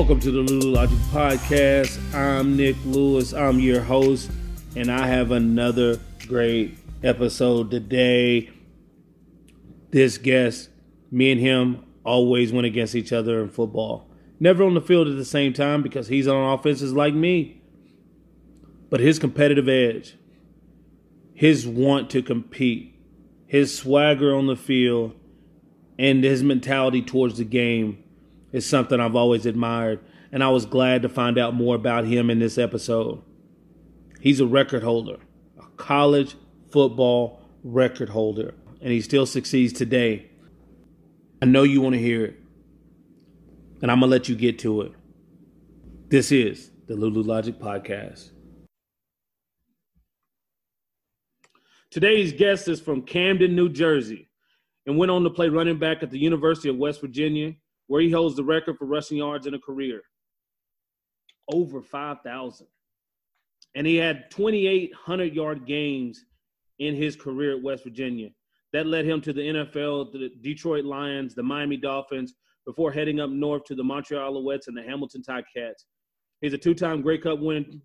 Welcome to the Lulu Logic Podcast. I'm Nick Lewis. I'm your host, and I have another great episode today. This guest, me and him always went against each other in football. Never on the field at the same time because he's on offenses like me. But his competitive edge, his want to compete, his swagger on the field, and his mentality towards the game is something I've always admired, and I was glad to find out more about him in this episode. He's a record holder, a college football record holder, and he still succeeds today. I know you want to hear it, and I'm going to let you get to it. This is the Lulu Logic Podcast. Today's guest is from Camden, New Jersey, and went on to play running back at the University of West Virginia where he holds the record for rushing yards in a career over 5,000. And he had 2,800 yard games in his career at West Virginia. That led him to the NFL, the Detroit Lions, the Miami Dolphins, before heading up north to the Montreal Alouettes and the Hamilton Cats. He's a two-time Grey Cup win,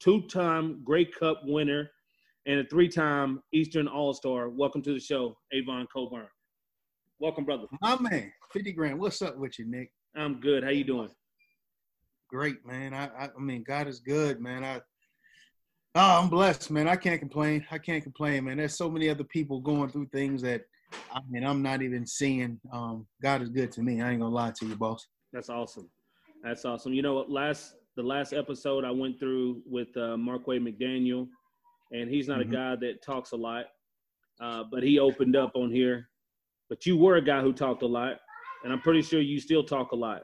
two-time Grey Cup winner, and a three-time Eastern All-Star. Welcome to the show, Avon Cobourne. Welcome, brother. My man, 50 grand. What's up with you, Nick? I'm good. How you doing? Great, man. I, I, I mean, God is good, man. I Oh, I'm blessed, man. I can't complain. I can't complain, man. There's so many other people going through things that I mean I'm not even seeing. Um, God is good to me. I ain't gonna lie to you, boss. That's awesome. That's awesome. You know, what last the last episode I went through with uh, Marquay McDaniel, and he's not mm-hmm. a guy that talks a lot, uh, but he opened up on here but you were a guy who talked a lot, and I'm pretty sure you still talk a lot.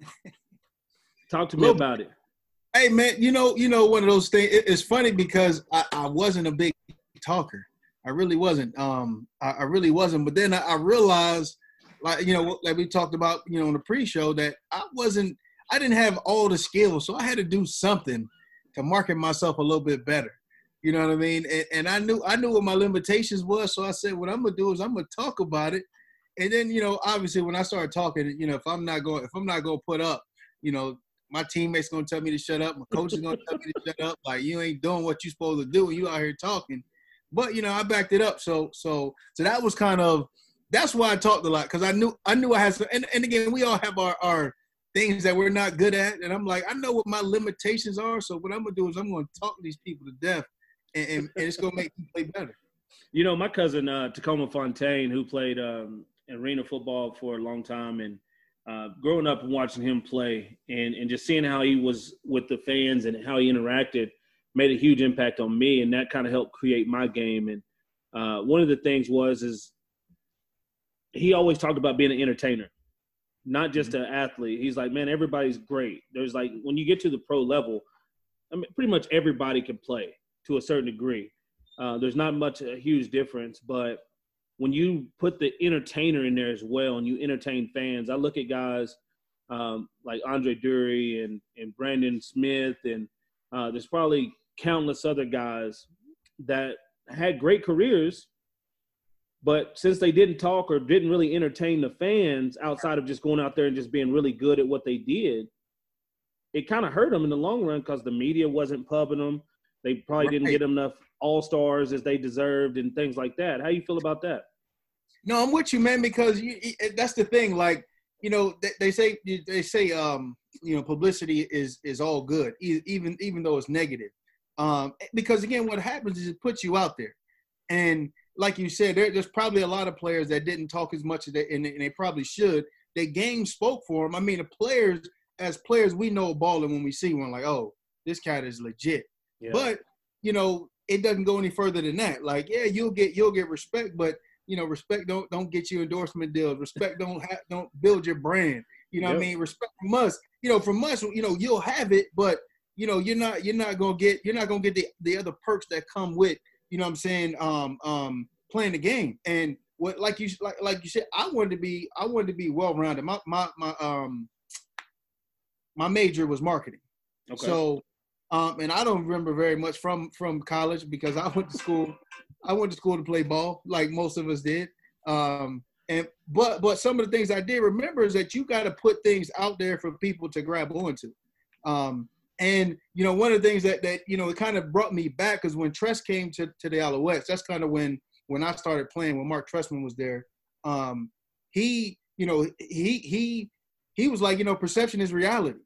talk to me Look, about it. Hey man, you know, you know, one of those things. It's funny because I, I wasn't a big talker. I really wasn't. Um, I, I really wasn't. But then I, I, realized, like you know, like we talked about, you know, in the pre-show, that I wasn't. I didn't have all the skills, so I had to do something to market myself a little bit better. You know what I mean? And, and I knew I knew what my limitations was, so I said, what I'm gonna do is I'm gonna talk about it. And then, you know, obviously when I started talking, you know, if I'm not going if I'm not gonna put up, you know, my teammates gonna tell me to shut up, my coach is gonna tell me to shut up, like you ain't doing what you're supposed to do and you out here talking. But you know, I backed it up. So so so that was kind of that's why I talked a lot because I knew I knew I had some and, and again we all have our, our things that we're not good at. And I'm like, I know what my limitations are. So what I'm gonna do is I'm gonna talk these people to death and, and, and it's gonna make you play better. You know, my cousin uh, Tacoma Fontaine, who played um, arena football for a long time, and uh, growing up and watching him play, and and just seeing how he was with the fans and how he interacted, made a huge impact on me, and that kind of helped create my game. And uh, one of the things was is he always talked about being an entertainer, not just mm-hmm. an athlete. He's like, man, everybody's great. There's like when you get to the pro level, I mean, pretty much everybody can play to a certain degree. Uh, there's not much a huge difference, but when you put the entertainer in there as well and you entertain fans, I look at guys um, like Andre Durie and, and Brandon Smith, and uh, there's probably countless other guys that had great careers, but since they didn't talk or didn't really entertain the fans outside of just going out there and just being really good at what they did, it kind of hurt them in the long run because the media wasn't pubbing them. They probably right. didn't get enough all stars as they deserved and things like that. How you feel about that? No, I'm with you, man, because you, that's the thing. Like, you know, they, they, say they say um, you know, publicity is is all good, even even though it's negative. Um, because again, what happens is it puts you out there, and like you said, there, there's probably a lot of players that didn't talk as much as they and, and they probably should. Their game spoke for them. I mean, the players as players, we know balling when we see one, like, oh, this cat is legit. But you know, it doesn't go any further than that. Like, yeah, you'll get you'll get respect, but you know, respect don't don't get you endorsement deals. Respect don't have don't build your brand. You know yep. what I mean? Respect from us. You know, from us, you know, you'll have it, but you know, you're not you're not gonna get you're not gonna get the, the other perks that come with, you know what I'm saying, um um playing the game. And what like you like like you said, I wanted to be I wanted to be well rounded. My my my um my major was marketing. Okay. So um, and I don't remember very much from from college because I went to school. I went to school to play ball, like most of us did. Um, And but but some of the things I did remember is that you got to put things out there for people to grab onto. Um, and you know, one of the things that that you know it kind of brought me back is when Tress came to to the Alouettes. That's kind of when when I started playing when Mark Trestman was there. Um, he you know he he he was like you know perception is reality.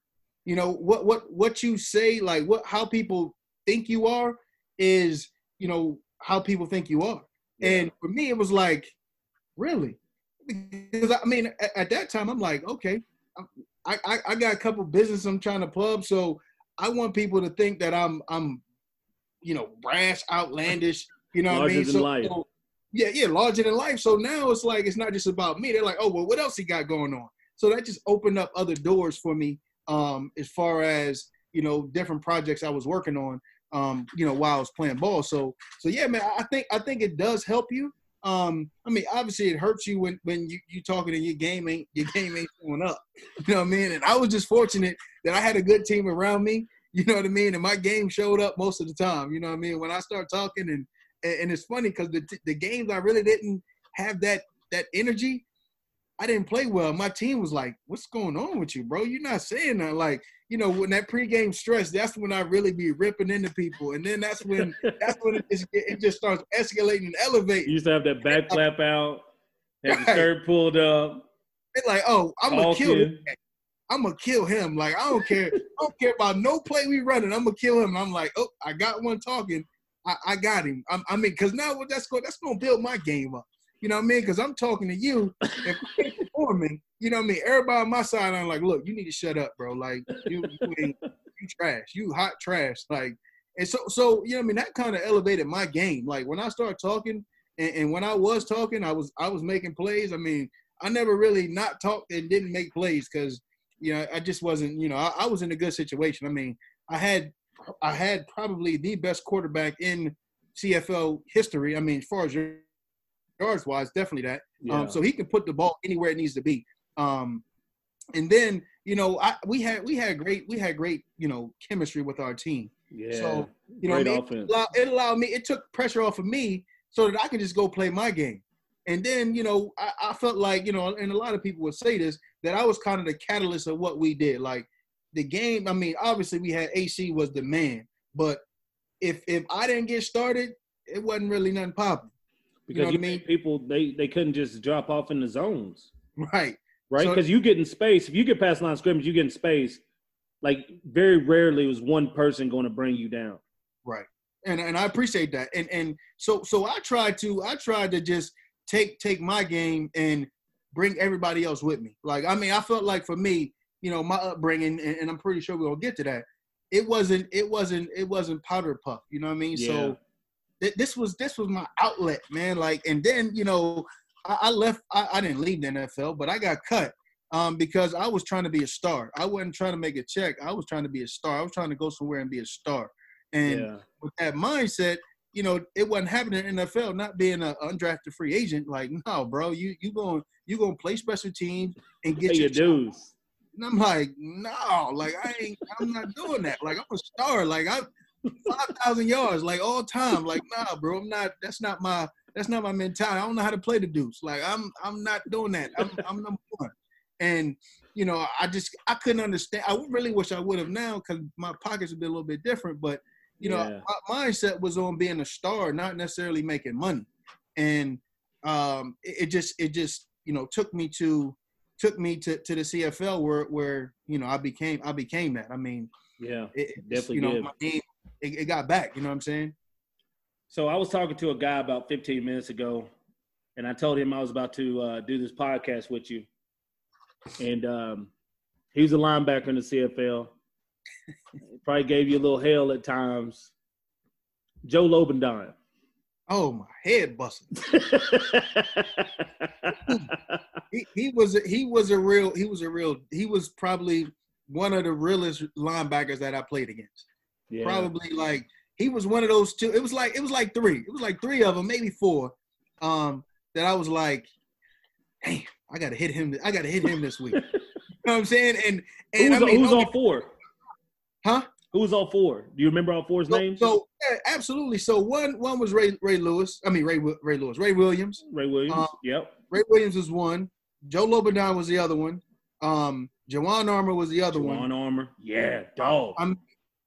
You know what what what you say like what how people think you are is you know how people think you are. Yeah. And for me, it was like, really? Because I mean, at, at that time, I'm like, okay, I, I, I got a couple business I'm trying to pub, so I want people to think that I'm I'm, you know, brash, outlandish. You know larger what I mean? Than so, life. so yeah, yeah, larger than life. So now it's like it's not just about me. They're like, oh well, what else he got going on? So that just opened up other doors for me, um, as far as you know, different projects I was working on um, you know, while I was playing ball. So, so yeah, man, I think I think it does help you. Um, I mean, obviously it hurts you when when you you talking and your game ain't your game ain't showing up. You know what I mean? And I was just fortunate that I had a good team around me. You know what I mean? And my game showed up most of the time. You know what I mean? When I start talking and and it's funny because the the games I really didn't have that that energy. I didn't play well. My team was like, "What's going on with you, bro? You're not saying that." Like, you know, when that pregame stress, that's when I really be ripping into people, and then that's when that's when it just, it just starts escalating and elevating. You used to have that back flap out, have right. the shirt pulled up. It's like, oh, I'm gonna kill him. I'm gonna kill him. Like I don't care. I don't care about no play we running. I'm gonna kill him. I'm like, oh, I got one talking. I, I got him. I'm, i mean, because now that's going that's gonna build my game up. You know what I mean? Because I'm talking to you. If you performing, you know what I mean? Everybody on my side, I'm like, look, you need to shut up, bro. Like you, you ain't you trash. You hot trash. Like, and so so you know what I mean? That kind of elevated my game. Like when I started talking, and, and, when I was talking, I was I was making plays. I mean, I never really not talked and didn't make plays because you know I just wasn't. You know, I, I was in a good situation. I mean, I had I had probably the best quarterback in CFL history. I mean, as far as yards wise, definitely that. Um, yeah. Um, so he can put the ball anywhere it needs to be. Um, and then you know, I, we had we had great we had great you know chemistry with our team. Yeah. So you know, I mean, it, allowed, it allowed me. It took pressure off of me so that I could just go play my game. And then you know, I, I felt like you know, and a lot of people would say this that I was kind of the catalyst of what we did. Like the game. I mean, obviously we had AC was the man, but if if I didn't get started, it wasn't really nothing popping because you, know I mean? people they they couldn't just drop off in the zones. Right. Right. Because so, you get in space. If you get past line scrimmage, you get in space. Like very rarely was one person going to bring you down. Right. And and I appreciate that. And and so so I tried to I tried to just take take my game and bring everybody else with me. Like I mean, I felt like for me, you know, my upbringing, and, and I'm pretty sure we'll get to that. It wasn't it wasn't it wasn't powder puff. You know what I mean? Yeah. So this was this was my outlet, man. Like, and then you know, I, I left. I, I, didn't leave the NFL, but I got cut um, because I was trying to be a star. I wasn't trying to make a check. I was trying to be a star. I was trying to go somewhere and be a star. And yeah. with that mindset, you know, it wasn't happening in the NFL. Not being an undrafted free agent, like, no, bro, you you going you gonna play special teams and get your dues. And I'm like, no, like I ain't, I'm not doing that. Like I'm a star. Like I, five thousand yards like all time. Like, nah, bro, I'm not. That's not my. That's not my mentality. I don't know how to play the deuce. Like, I'm. I'm not doing that. I'm. I'm number one. And you know, I just I couldn't understand. I really wish I would have now because my pockets would be a little bit different. But you know, yeah. my mindset was on being a star, not necessarily making money. And um, it, it just it just you know took me to took me to, to the CFL where where you know I became I became that. I mean, yeah, it, definitely. You know, did. my game it, it got back. You know what I'm saying? So I was talking to a guy about 15 minutes ago, and I told him I was about to uh, do this podcast with you. And um, he was a linebacker in the CFL. Probably gave you a little hell at times. Joe Lobendahn. Oh my head busting. he, he was he was a real he was a real he was probably one of the realest linebackers that I played against. Yeah. Probably like he was one of those two. It was like it was like three. It was like three of them, maybe four. Um, that I was like, damn, I gotta hit him. I gotta hit him this week. you know what I'm saying? And and who's, I mean, who's all four? Huh? Who's all four? Do you remember all four's so, names? So yeah, absolutely. So one one was Ray Ray Lewis. I mean Ray Ray Lewis. Ray Williams. Ray Williams. Um, yep. Ray Williams was one. Joe Lobendahn was the other one. Um, Juwan Armour was the other one. Armour. Yeah, dog. I'm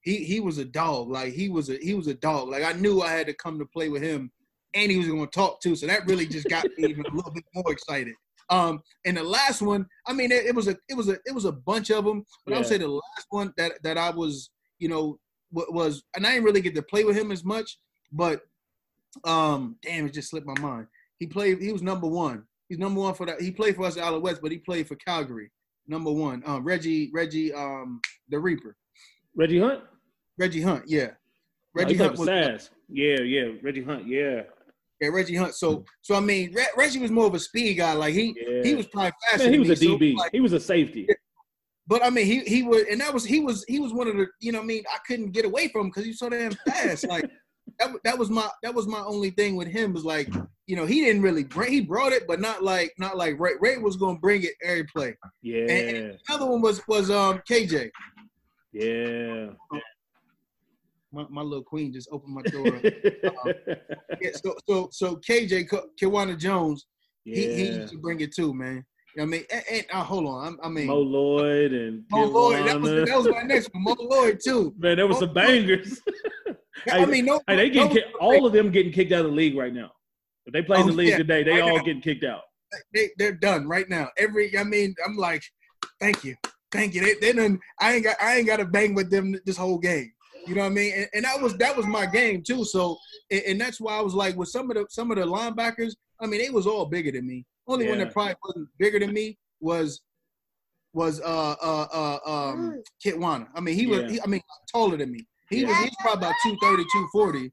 he he was a dog. Like he was a he was a dog. Like I knew I had to come to play with him, and he was going to talk too. So that really just got me even a little bit more excited. Um, and the last one, I mean, it, it was a it was a it was a bunch of them, but I would Yeah. say the last one that that I was, you know, wa- was, and I didn't really get to play with him as much, but um, damn, it just slipped my mind. He played. He was number one. He's number one for that. He played for us out of West, but he played for Calgary. Number one, um, Reggie Reggie um the Reaper. Reggie Hunt. Reggie Hunt, yeah. Reggie played Hunt was Sass. Yeah, yeah. Reggie Hunt. Yeah. yeah, Reggie Hunt. So so I mean, Re- Reggie was more of a speed guy. Like he Yeah. he was probably faster. Man, he was a me, so, DB. like, he was a safety. but I mean, he he was, and that was he was he was one of the you know I mean. I couldn't get away from him because he was so damn fast. like that that was my that was my only thing with him was like you know he didn't really bring he brought it, but not like not like Ray. Ray was gonna bring it every play. Yeah. And Another one was was um KJ. Yeah. My, my little queen just opened my door. yeah, so so so KJ Kitwana Jones. he, he yeah. used to bring it too, man. You know I mean, and, and uh, hold on, I'm- I, mean, Mo Lloyd and Mo Lloyd. That was that was my next one. Mo Lloyd too. Man, there was Mo some bangers. I mean, no, Hey, they get no- all of them getting kicked out of the league right now. If they play in Oh, the league yeah, today, they right all now. getting kicked out. they they're done right now. Every I mean, I'm like, thank you, thank you. They they done. I ain't got I ain't got to bang with them this whole game. You know what I mean? And, and that was that was my game too. So and, and that's why I was like with some of the some of the linebackers. I mean, they was all bigger than me. Only one Yeah. that probably wasn't bigger than me was was uh uh uh um Kitwana. I mean, he was. Yeah. He, I mean, taller than me. He was. He's probably about 230, 240.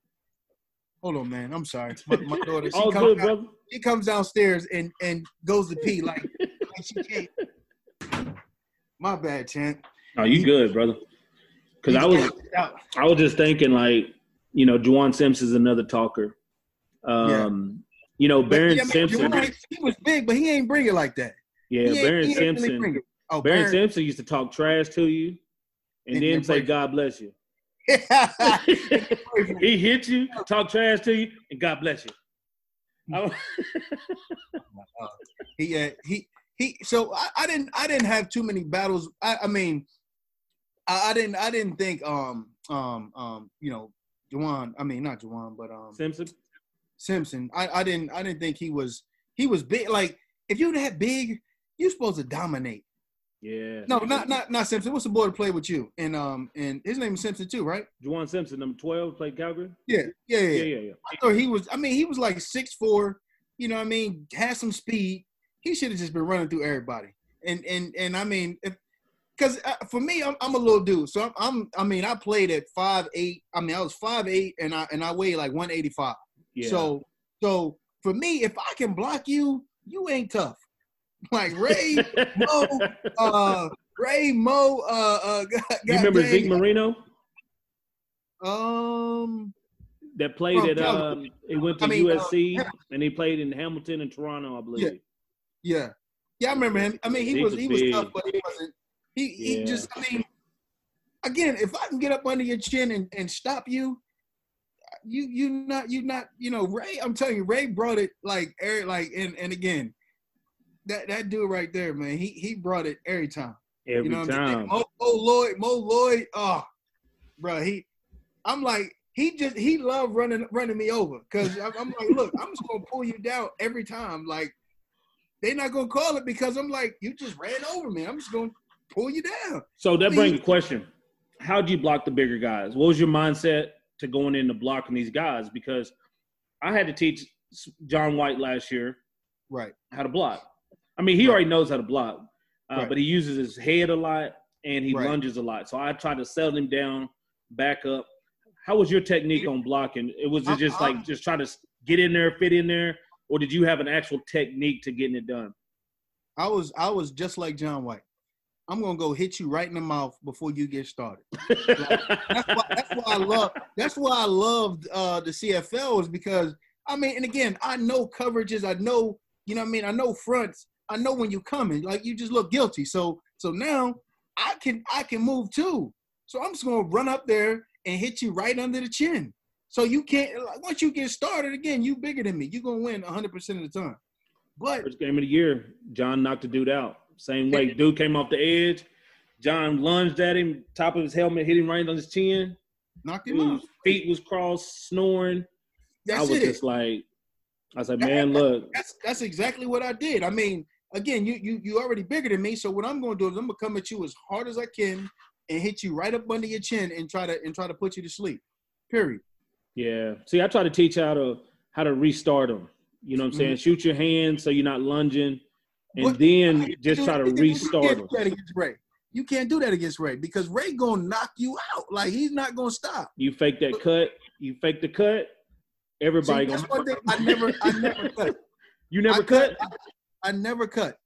Hold on, man. I'm sorry. My, my daughter. She All comes good, out- brother. she comes downstairs and and goes to pee like, like she can't. My bad, Chant. No, you good, brother. Because I was I was just thinking like, you know, Juwan Simpson's another talker. Um, you know, Barrin yeah, I mean, Simpson. Juwan, he was big, but he ain't bring it like that. Yeah, He Barrin ain't really Simpson. Oh, Barrin Barrin. Simpson used to talk trash to you and And then say, break. God bless you. he hit you, talk trash to you, and God bless you. I- he uh, he he. So I, I didn't I didn't have too many battles. I, I mean, I, I didn't I didn't think um um um you know Juwan. I mean not Juwan, but um Simpson. Simpson. I, I didn't I didn't think he was he was big. Like if you're that big, you're supposed to dominate. Yeah. No, not not not Simpson. What's the boy to play with you? And um and his name is Simpson too, right? Juwan Simpson, number 12, played Calgary. Yeah, yeah, yeah. Yeah, yeah. yeah, yeah. I thought he was. I mean, he was like six four. You know, what I mean, had some speed. He should have just been running through everybody. And and and I mean, because uh, for me, I'm, I'm a little dude. So I'm, I'm. I mean, I played at five eight. I mean, I was five eight, and I and I weighed like one eighty five. Yeah. So so for me, if I can block you, you ain't tough. Like Ray, Mo, uh, Ray, Mo, uh, uh, you remember goddamn, Zeke Moreno Um, that played at um he went to I mean, uh, USC and he played in Hamilton and Toronto, I believe. Yeah, yeah, yeah, I remember him. I mean, he He was was he was tough, but he wasn't. He he Yeah. just. I mean, again, if I can get up under your chin and, and stop you, you you not you not you know Ray. I'm telling you, Ray brought it like every like and and again, that that dude right there, man. He he brought it every time. Every You know what I'm time. saying? Mo, Mo Lloyd, Mo Lloyd. Oh, bro, he. I'm like he just he loved running running me over because I'm, I'm like, look, I'm just gonna pull you down every time. Like they're not gonna call it because I'm like, you just ran over me. I'm just gonna pull you down. So that brings a question. How do you block the bigger guys? What was your mindset to going into blocking these guys? Because I had to teach John White last year Right. how to block. I mean, he Right. already knows how to block, uh, Right. but he uses his head a lot and he Right. lunges a lot. So I tried to settle him down, back up. How was your technique on blocking? It was it just I- like just try to get in there, fit in there, or did you have an actual technique to getting it done? I was I was just like John White. I'm gonna go hit you right in the mouth before you get started. that's why, that's why I love that's why I loved uh, the CFL is because I mean, and again, I know coverages, I know, you know what I mean, I know fronts, I know when you're coming, like you just look guilty. So so now I can I can move too. So I'm just gonna run up there and hit you right under the chin. So you can't like once you get started again, you bigger than me. You're gonna win 100 percent of the time. But first game of the year, John knocked the dude out. Same way, dude came off the edge. John lunged at him, top of his helmet, hit him right on his chin. knocked him out. Feet was crossed, snoring. That's I was it. just like, I was like, man, look, That's that's exactly what I did. I mean, again, you you you already bigger than me, so what I'm going to do is I'm going to come at you as hard as I can and hit you right up under your chin and try to and try to put you to sleep. Period. Yeah. See, I try to teach how to how to restart them. You know what I'm saying? Mm-hmm. Shoot your hands so you're not lunging, and then just try to restart You them. can't do that against Ray. You can't do that against Ray because Ray gonna knock you out. Like he's not gonna stop. You fake that cut, you fake the cut. Everybody See, gonna. one thing I never I never cut. You never I cut. I, I never cut.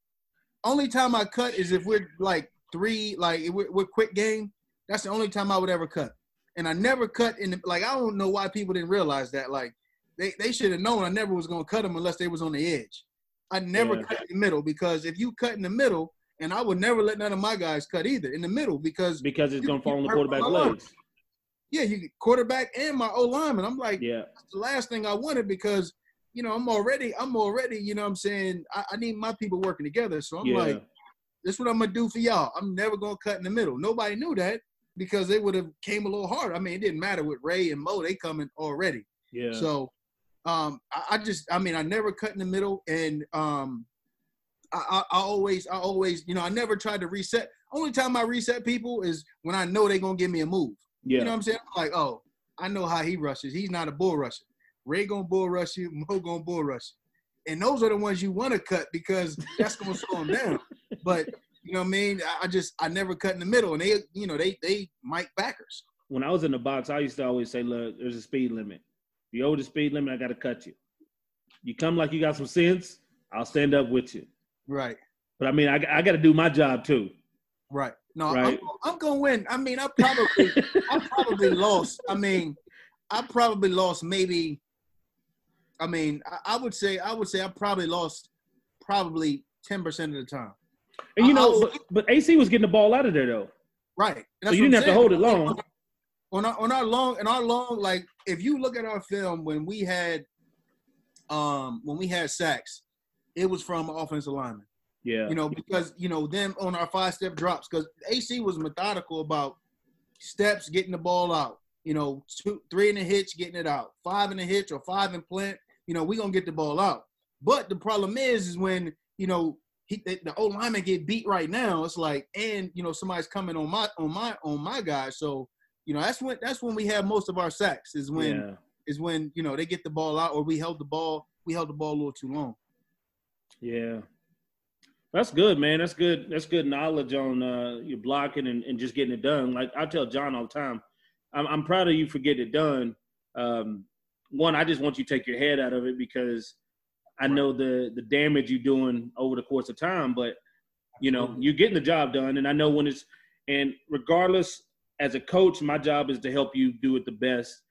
Only time I cut is if we're like three, like we're, we're quick game. That's the only time I would ever cut. And I never cut in the like. I don't know why people didn't realize that. Like they, they should have known I never was gonna cut them unless they was on the edge. I never Yeah. cut in the middle because if you cut in the middle, and I would never let none of my guys cut either in the middle because because it's gonna fall on the quarterback line. legs. yeah, you quarterback and my O lineman. I'm like, Yeah, the last thing I wanted because you know I'm already I'm already you know what I'm saying I, I need my people working together. So I'm yeah, like, this is what I'm gonna do for y'all. I'm never gonna cut in the middle. Nobody knew that because they would have came a little hard. I mean, it didn't matter with Ray and Mo; they coming already. yeah. So um, I, I just I mean I never cut in the middle, and um, I, I, I always I always you know I never tried to reset. Only time I reset people is when I know they're gonna give me a move. yeah. You know what I'm saying? I'm like, oh, I know how he rushes. He's not a bull rusher. Ray gonna bull rush you, Mo gonna bull rush you. And those are the ones you want to cut because that's gonna slow them down. But you know what I mean? I- just I never cut in the middle, and they you know they they Mike backers. when I was in the box, I used to always say, "Look, there's a speed limit. The older speed limit, I got to cut you. You come like you got some sense, I'll stand up with you. Right, But I mean, I, I got to do my job too. right. No, Right. I'm, I'm gonna win. I mean, I probably I probably lost. I mean, I probably lost maybe. I mean, I, I would say I would say I probably lost probably ten percent of the time. And you know, was- but, but AC was getting the ball out of there though, Right. so you didn't have to hold it long. on our on our long and our long like if you look at our film when we had um when we had sacks, it was from offensive linemen. Yeah, You know, because you know, them on our five step drops, because AC was methodical about steps, getting the ball out. You know, two, three in a hitch, getting it out. Five in a hitch or five in plant. You know, we gonna get the ball out. But the problem is, is when you know he, the, the old lineman get beat right now. It's like, and you know, somebody's coming on my on my on my guy. So you know, that's when that's when we have most of our sacks. Is when yeah. is when you know they get the ball out or we held the ball we held the ball a little too long. Yeah. That's good, man. That's good. That's good knowledge on uh, your blocking and, and just getting it done. Like I tell John all the time, I'm, I'm proud of you for getting it done. Um, one, I just want you to take your head out of it because I know the the damage you're doing over the course of time. But you know, you're getting the job done, and I know when it's and regardless, as a coach, my job is to help you do it the best,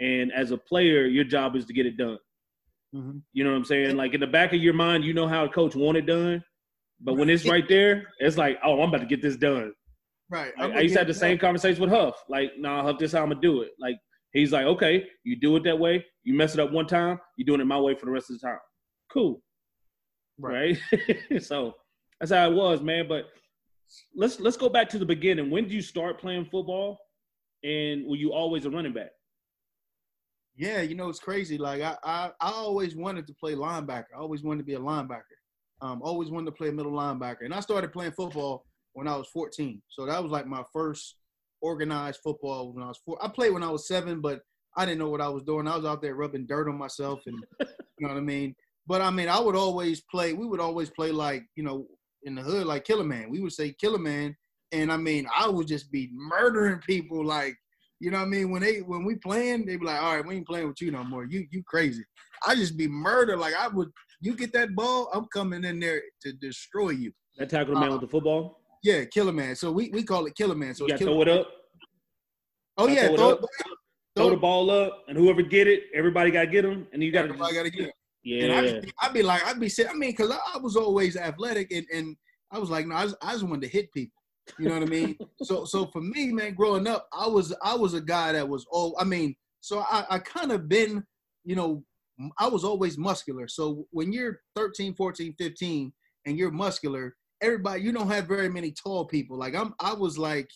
and as a player, your job is to get it done. Mhm. You know what I'm saying? Like in the back of your mind, you know how a coach want it done, but when it's right there, it's like, oh, I'm about to get this done. Right. Like, I used to have the same conversation with Huff. Like, nah, Huff, this is how I'm gonna do it. Like he's like, okay, you do it that way. You mess it up one time, you're doing it my way for the rest of the time. Cool, right? so that's how it was, man. But let's let's go back to the beginning. When did you start playing football? And were you always a running back? Yeah, you know it's crazy. Like I, I, I always wanted to play linebacker. I always wanted to be a linebacker. Um, always wanted to play a middle linebacker. And I started playing football when I was 14. So that was like my first organized football when I was four. I played when I was seven, but I didn't know what I was doing. I was out there rubbing dirt on myself, and you know what I mean. But I mean, I would always play. We would always play like you know in the hood, like Killer Man. We would say Killer Man, and I mean, I would just be murdering people like you know what I mean? When they when we playing, they be like, all right, we ain't playing with you no more. You you crazy. I just be murder. Like I would you get that ball, I'm coming in there to destroy you. That tackle man Uh, with the football. Yeah, killer man. So we, we call it killer man. So You it's got to throw it up. Oh yeah, throw it up. throw the ball up, and whoever get it, everybody got to get them, and you got Everybody to. gotta get it. Yeah, And I'd be, I'd be like, I'd be sitting. I mean, because I, I was always athletic, and, and I was like, no, I just, I just wanted to hit people. You know what I mean? so so for me, man, growing up, I was I was a guy that was oh, I mean, so I, I kind of been, you know, I was always muscular. So when you're 13, 14, 15 and you're muscular, everybody you don't have very many tall people. Like I'm I was like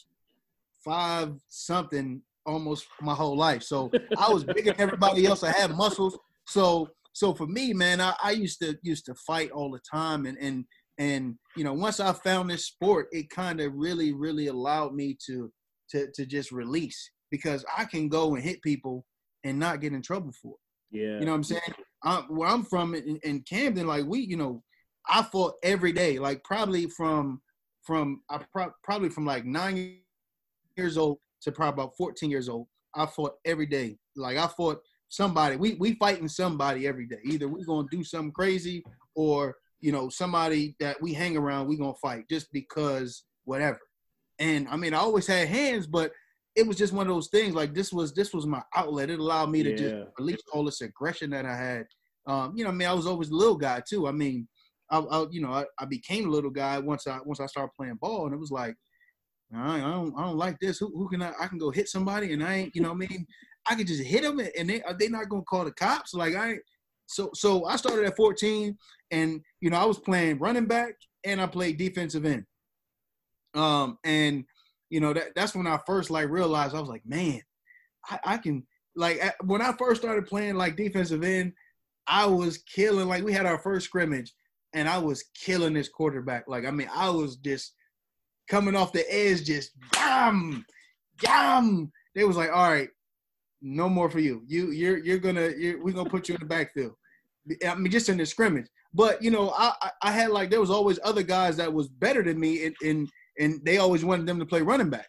five something almost my whole life. So I was bigger than everybody else. I had muscles. So so for me, man, I, I used to used to fight all the time and and and you know once I found this sport, it kind of really really allowed me to to to just release because I can go and hit people and not get in trouble for it. Yeah, you know what I'm saying. I, where I'm from in, in Camden, like we, you know, I fought every day, like probably from from I pro- probably from like nine years old to probably about 14 years old. I fought every day. Like I fought somebody. We we fighting somebody every day. Either we gonna do something crazy or you know somebody that we hang around. We gonna fight just because whatever. And I mean, I always had hands, but it was just one of those things. Like this was this was my outlet. It allowed me to yeah. just release all this aggression that I had. Um, you know, I mean, I was always a little guy too. I mean, I, I you know, I, I, became a little guy once I once I started playing ball, and it was like, I, I don't I don't like this. Who, who can I? I can go hit somebody, and I ain't, you know, I mean, I could just hit them, and they are they not gonna call the cops? Like I, so so I started at 14, and you know, I was playing running back and I played defensive end. Um, and you know that that's when I first like realized I was like, man, I, I can like when I first started playing like defensive end, I was killing. Like we had our first scrimmage, and I was killing this quarterback. Like, I mean, I was just coming off the edge, just yam, yam. They was like, all right, no more for you. You, you're, you're gonna, you're, we're gonna put you in the backfield. I mean, just in the scrimmage. But you know, I, I had like there was always other guys that was better than me, and and and they always wanted them to play running back.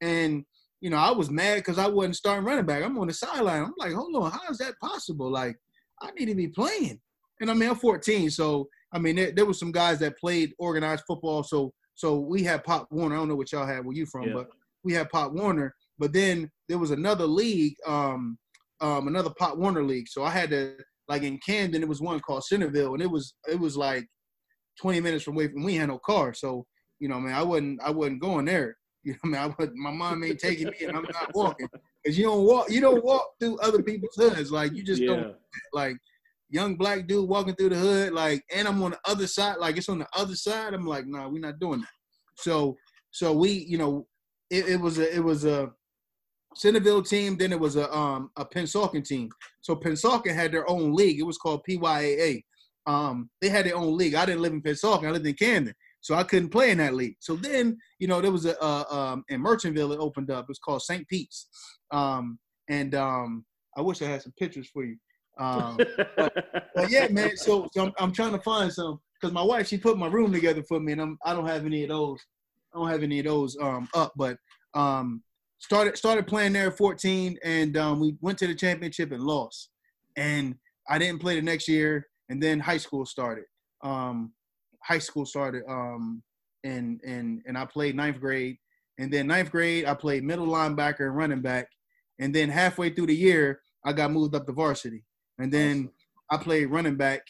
And you know, I was mad because I wasn't starting running back. I'm on the sideline. I'm like, hold on, how is that possible? Like, I need to be playing. And I mean, I'm 14, so I mean, there, there was some guys that played organized football. So so we had Pop Warner. I don't know what y'all had where you from, yeah. but we had Pop Warner. But then there was another league, um, um, another Pop Warner league. So I had to like in Camden, it was one called Centerville, and it was it was like 20 minutes from away from we had no car. So you know, man, I wasn't I wasn't going there. You know, I mean, I was, my mom ain't taking me, and I'm not walking because you don't walk you don't walk through other people's hoods like you just yeah. don't like young black dude walking through the hood, like, and I'm on the other side, like it's on the other side. I'm like, nah, we're not doing that. So, so we, you know, it, it was a, it was a Centerville team. Then it was a, um, a Pennsauken team. So Pennsauken had their own league. It was called PYAA. Um, they had their own league. I didn't live in Pennsauken. I lived in Camden. So I couldn't play in that league. So then, you know, there was a, uh, um, in Merchantville, it opened up. It was called St. Pete's. Um, and um, I wish I had some pictures for you. Um, but, but, yeah, man. So, so I'm, I'm, trying to find some because my wife she put my room together for me, and I'm I don't have any of those. I don't have any of those um, up, but um, started started playing there at 14, and um, we went to the championship and lost. And I didn't play the next year, and then high school started. Um, high school started, um, and and and I played ninth grade, and then ninth grade I played middle linebacker and running back, and then halfway through the year I got moved up to varsity. And then I played running back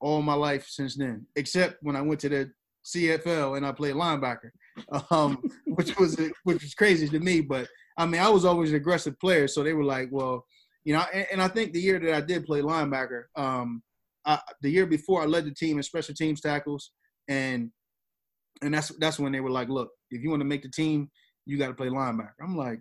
all my life since then, except when I went to the CFL and I played linebacker, um, which was which was crazy to me. But I mean, I was always an aggressive player, so they were like, well, you know. And, and I think the year that I did play linebacker, um, I, the year before, I led the team in special teams tackles, and and that's that's when they were like, look, if you want to make the team, you got to play linebacker. I'm like,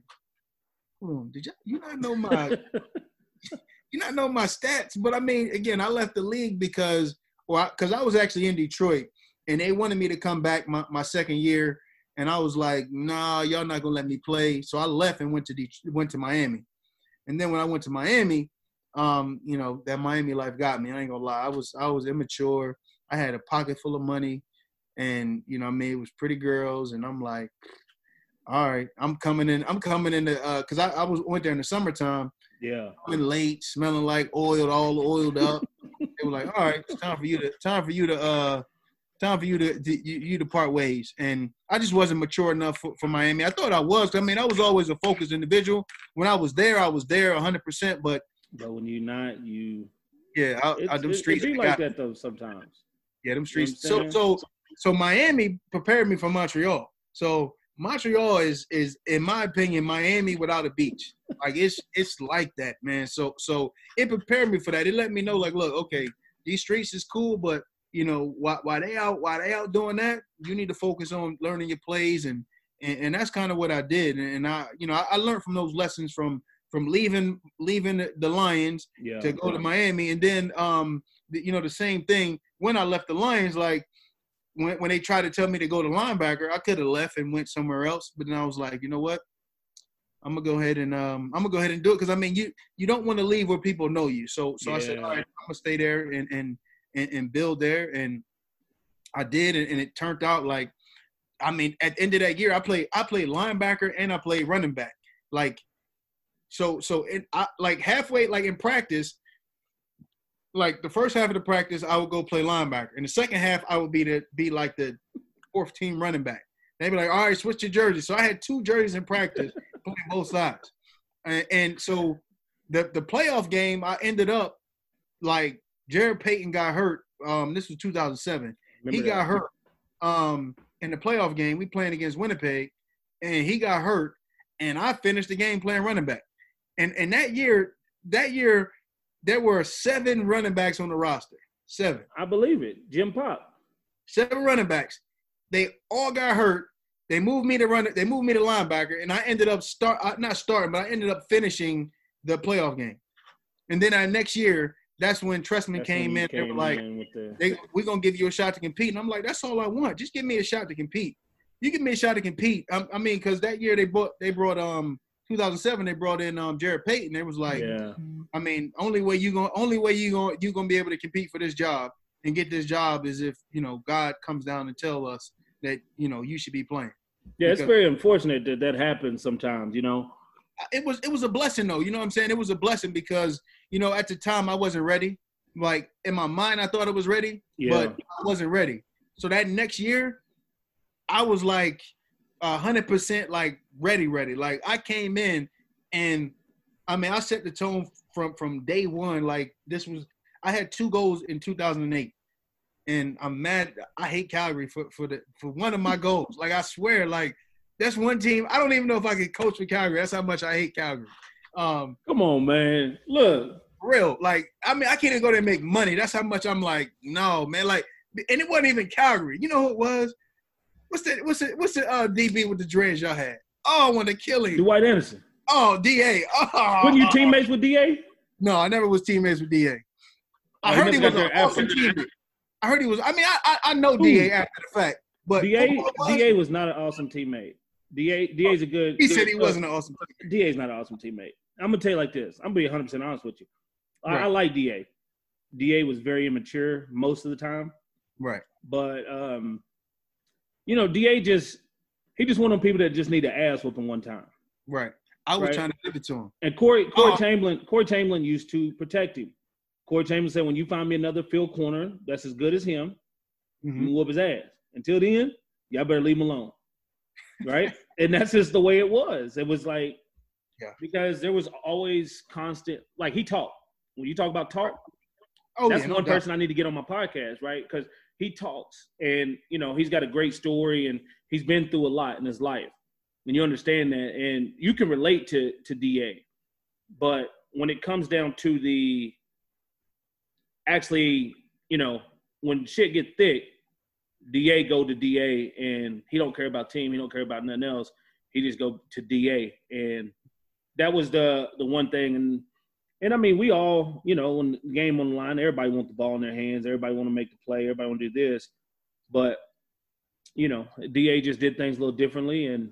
hold on, did you you not know my you not know my stats, but I mean, again, I left the league because, well, because I, I, was actually in Detroit, and they wanted me to come back my, my second year, and I was like, nah, y'all not gonna let me play. So I left and went to Detroit, went to Miami, and then when I went to Miami, um, you know, that Miami life got me. I ain't gonna lie, I was I was immature. I had a pocket full of money, and you know, I mean, it was pretty girls, and I'm like, all right, I'm coming in. I'm coming in because uh, I, I was went there in the summertime yeah. Coming late, smelling like oiled, all oiled up. they were like, all right, it's time for you to time for you to uh time for you to, to you, you, to part ways. And I just wasn't mature enough for, for Miami. I thought I was. I mean, I was always a focused individual. When I was there, I was there 100. percent But but when you're not, you yeah, I, I, them streets it be like that though sometimes. Yeah, them streets. You know so so so Miami prepared me for Montreal. So Montreal is is in my opinion Miami without a beach. Like it's it's like that, man. So so it prepared me for that. It let me know like, look, okay, these streets is cool, but you know, while, while they out while they out doing that, you need to focus on learning your plays and and, and that's kind of what I did. And, I you know I, I, learned from those lessons from from leaving leaving the Lions yeah. to go to Miami, and then um the, you know the same thing when I left the Lions, like when when they tried to tell me to go to linebacker, I could have left and went somewhere else. But then I was like, you know what? I'm gonna go ahead and um, I'm gonna go ahead and do it because I mean you you don't want to leave where people know you. So so yeah. I said, all right, I'm gonna stay there and and and, and build there, and I did, and, and, it turned out like, I mean, at the end of that year, I played I played linebacker and I played running back. Like, so so it I like halfway like in practice, like the first half of the practice, I would go play linebacker. In the second half, I would be to be like the fourth team running back. They'd be like, all right, switch your jersey. So I had two jerseys in practice playing both sides. And, and, so the the playoff game, I ended up like Jarrett Payton got hurt. Um, this was 2007. Remember he that. got hurt um, in the playoff game. We playing against Winnipeg, and he got hurt. And I finished the game playing running back. And and that year, that year there were seven running backs on the roster. Seven. I believe it. Jim Popp. Seven running backs. They all got hurt. They moved me to run. They moved me to linebacker, and I ended up start uh, not starting, but I ended up finishing the playoff game. And then our next year, that's when Trestman that's came when in. Came they were like, the... they, "We're gonna give you a shot to compete." And I'm like, "That's all I want. Just give me a shot to compete. You give me a shot to compete." I, I mean, because that year they brought they brought um 2007 they brought in um Jarrett Payton. It was like, yeah. I mean, only way you gonna only way you going you gonna be able to compete for this job and get this job is if you know God comes down and tell us that you know you should be playing. Yeah, because it's very unfortunate that that happens sometimes. You know, it was it was a blessing though. You know what I'm saying? It was a blessing because you know at the time I wasn't ready. Like in my mind, I thought I was ready, yeah. but I wasn't ready. So that next year, I was like hundred percent like ready, ready. Like I came in and I mean I set the tone from from day one. Like this was I had two goals in 2008, and I'm mad. I hate Calgary for for the for one of my goals. Like I swear, like that's one team. I don't even know if I could coach for Calgary. That's how much I hate Calgary. Um, Come on, man. Look, real. Like I mean, I can't even go there and make money. That's how much I'm like, no, man. Like, and it wasn't even Calgary. You know who it was? What's the what's the what's the uh, DB with the dreads y'all had? Oh, I want to kill him. Dwight Anderson. Oh, DA. Oh. Were you teammates with DA? No, I never was teammates with DA. I oh, heard he was an awesome teammate. I heard he was. I mean, I I, I know Ooh. DA after the fact, but DA was, DA was not an awesome teammate. DA DA's a good. He good, said he wasn't an awesome. Teammate. DA's not an awesome teammate. I'm gonna tell you like this. I'm gonna be 100 percent honest with you. I, right. I like DA. DA was very immature most of the time. Right. But um, you know, Da just he just one of them people that just need to ass whooping one time. Right. I was right? trying to give it to him. And Corey Corey oh. Chamberlain Corey Chamberlain used to protect him. Corey Chamberlain said, "When you find me another field corner that's as good as him, mm-hmm. you whoop his ass. Until then, y'all better leave him alone." Right. and that's just the way it was. It was like, yeah, because there was always constant. Like he talked. When you talk about talk, oh, that's yeah, one person I need to get on my podcast, right? Because he talks and you know he's got a great story and he's been through a lot in his life. And you understand that and you can relate to to da but when it comes down to the actually you know when shit get thick da go to da and he don't care about team he don't care about nothing else. He just go to da and that was the the one thing and and I mean, we all, you know, when the game on the line, everybody want the ball in their hands. Everybody want to make the play. Everybody want to do this. But, you know, DA just did things a little differently. And,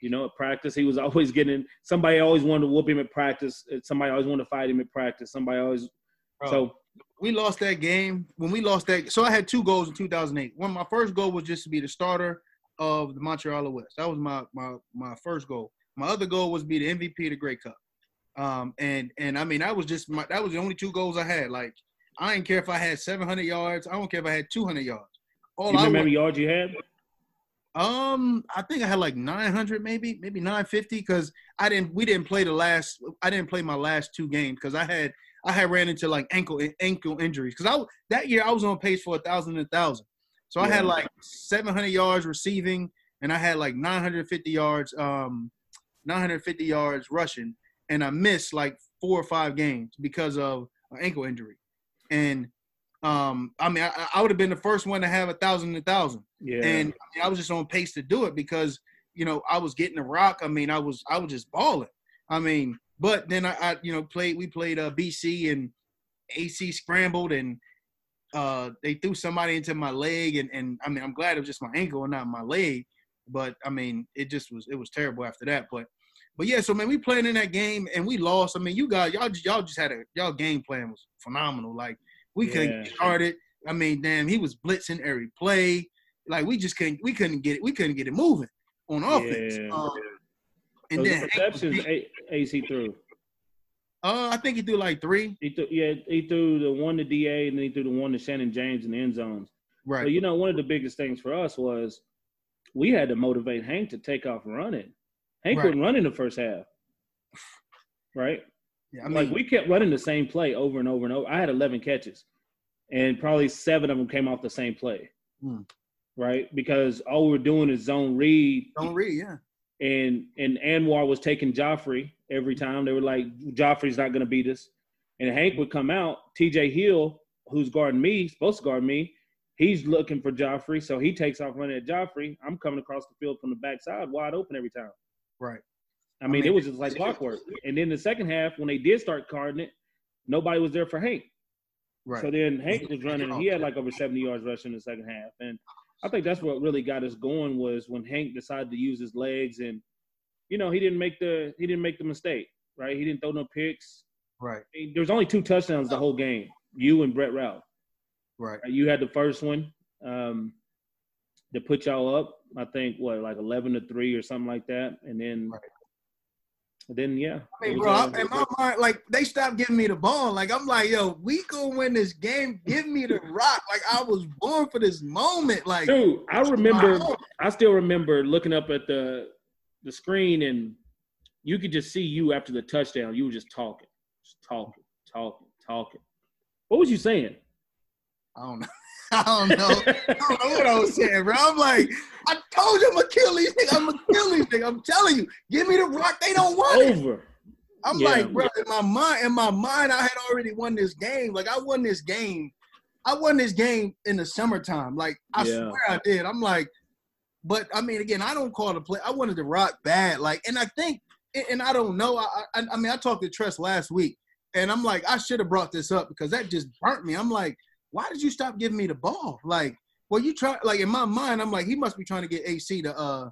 you know, at practice, he was always getting – somebody always wanted to whoop him at practice. Somebody always wanted to fight him at practice. Somebody always – so – we lost that game. When we lost that – so I had two goals in 2008. One, my first goal was just to be the starter of the Montreal West. That was my, my, my first goal. My other goal was to be the MVP of the Grey Cup. Um, and and I mean that was just my that was the only two goals I had. Like I didn't care if I had 700 yards. I don't care if I had 200 yards. All you I remember yards you had? Um, I think I had like 900, maybe maybe 950, because I didn't we didn't play the last. I didn't play my last two games because I had I had ran into like ankle ankle injuries because I that year I was on pace for a thousand and thousand. So I had like 700 yards receiving and I had like 950 yards, um, 950 yards rushing, and I missed like four or five games because of an ankle injury. And um, I mean, I, I would have been the first one to have a thousand, and a thousand. Yeah. And I was just on pace to do it because you know I was getting the rock. I mean, I was I was just balling. I mean, but then I, I you know played. We played uh, BC and AC scrambled and uh, they threw somebody into my leg and and I mean I'm glad it was just my ankle and not my leg. But I mean it just was it was terrible after that. But but yeah, so man, we playing in that game and we lost. I mean, you guys, y'all, y'all just had a y'all game plan was phenomenal. Like we couldn't Yeah. get started. I mean, damn, he was blitzing every play. Like we just couldn't we couldn't get it. We couldn't get it moving on offense. Yeah. Um, and then Hank was interceptions, AC threw. uh, I think he threw like three. He threw, yeah, he threw the one to Da, and then he threw the one to Shannon James in the end zones. Right. But you know, one of the biggest things for us was we had to motivate Hank to take off running. Hank Right. wouldn't run in the first half, right? yeah, I mean, like we kept running the same play over and over and over. I had 11 catches, and probably seven of them came off the same play, Hmm. right? Because all we were doing is zone read, don't read. Yeah. and and Anwar was taking Joffrey every time. They were like, Joffrey's not going to beat us. And Hank would come out. T.J. Hill, who's guarding me, supposed to guard me, he's looking for Joffrey, so he takes off running at Joffrey. I'm coming across the field from the backside, wide open every time. Right. I mean, mean, it was just like clockwork. And then the second half, when they did start carding it, nobody was there for Hank. Right. So then Hank was running. He had like over 70 yards rushing in the second half, and I think that's what really got us going was when Hank decided to use his legs, and you know he didn't make the he didn't make the mistake, right? He didn't throw no picks. right. I mean, There was only two touchdowns the whole game. You and Brett Ralph. Right. Right? You had the first one um, to put y'all up. I think what like 11 to three or something like that, and then Right. then yeah. I mean, bro, I- in my mind, like they stopped giving me the ball. Like I'm like, yo, we gonna win this game. Give me the rock. Like I was born for this moment. Like Dude, I remember. I still remember looking up at the the screen, and you could just see you after the touchdown. You were just talking, just talking, talking, talking. What was you saying? I don't know. I don't know. I don't know what I was saying, bro. I'm like, I told you I'm gonna kill these niggas. I'm gonna kill these niggas. I'm telling you, give me the rock. They don't want it. Over. I'm Yeah. like, bro, in my mind, in my mind, I had already won this game. Like I won this game. I won this game in the summertime. Like I Yeah. swear I did. I'm like, but I mean, again, I don't call the play. I wanted to rock bad. Like, and I think, and- and I don't know. I, I, I mean, I talked to Tress last week, and I'm like, I should have brought this up because that just burnt me. I'm like, why did you stop giving me the ball? Like, well, you try. Like in my mind, I'm like, he must be trying to get AC to uh,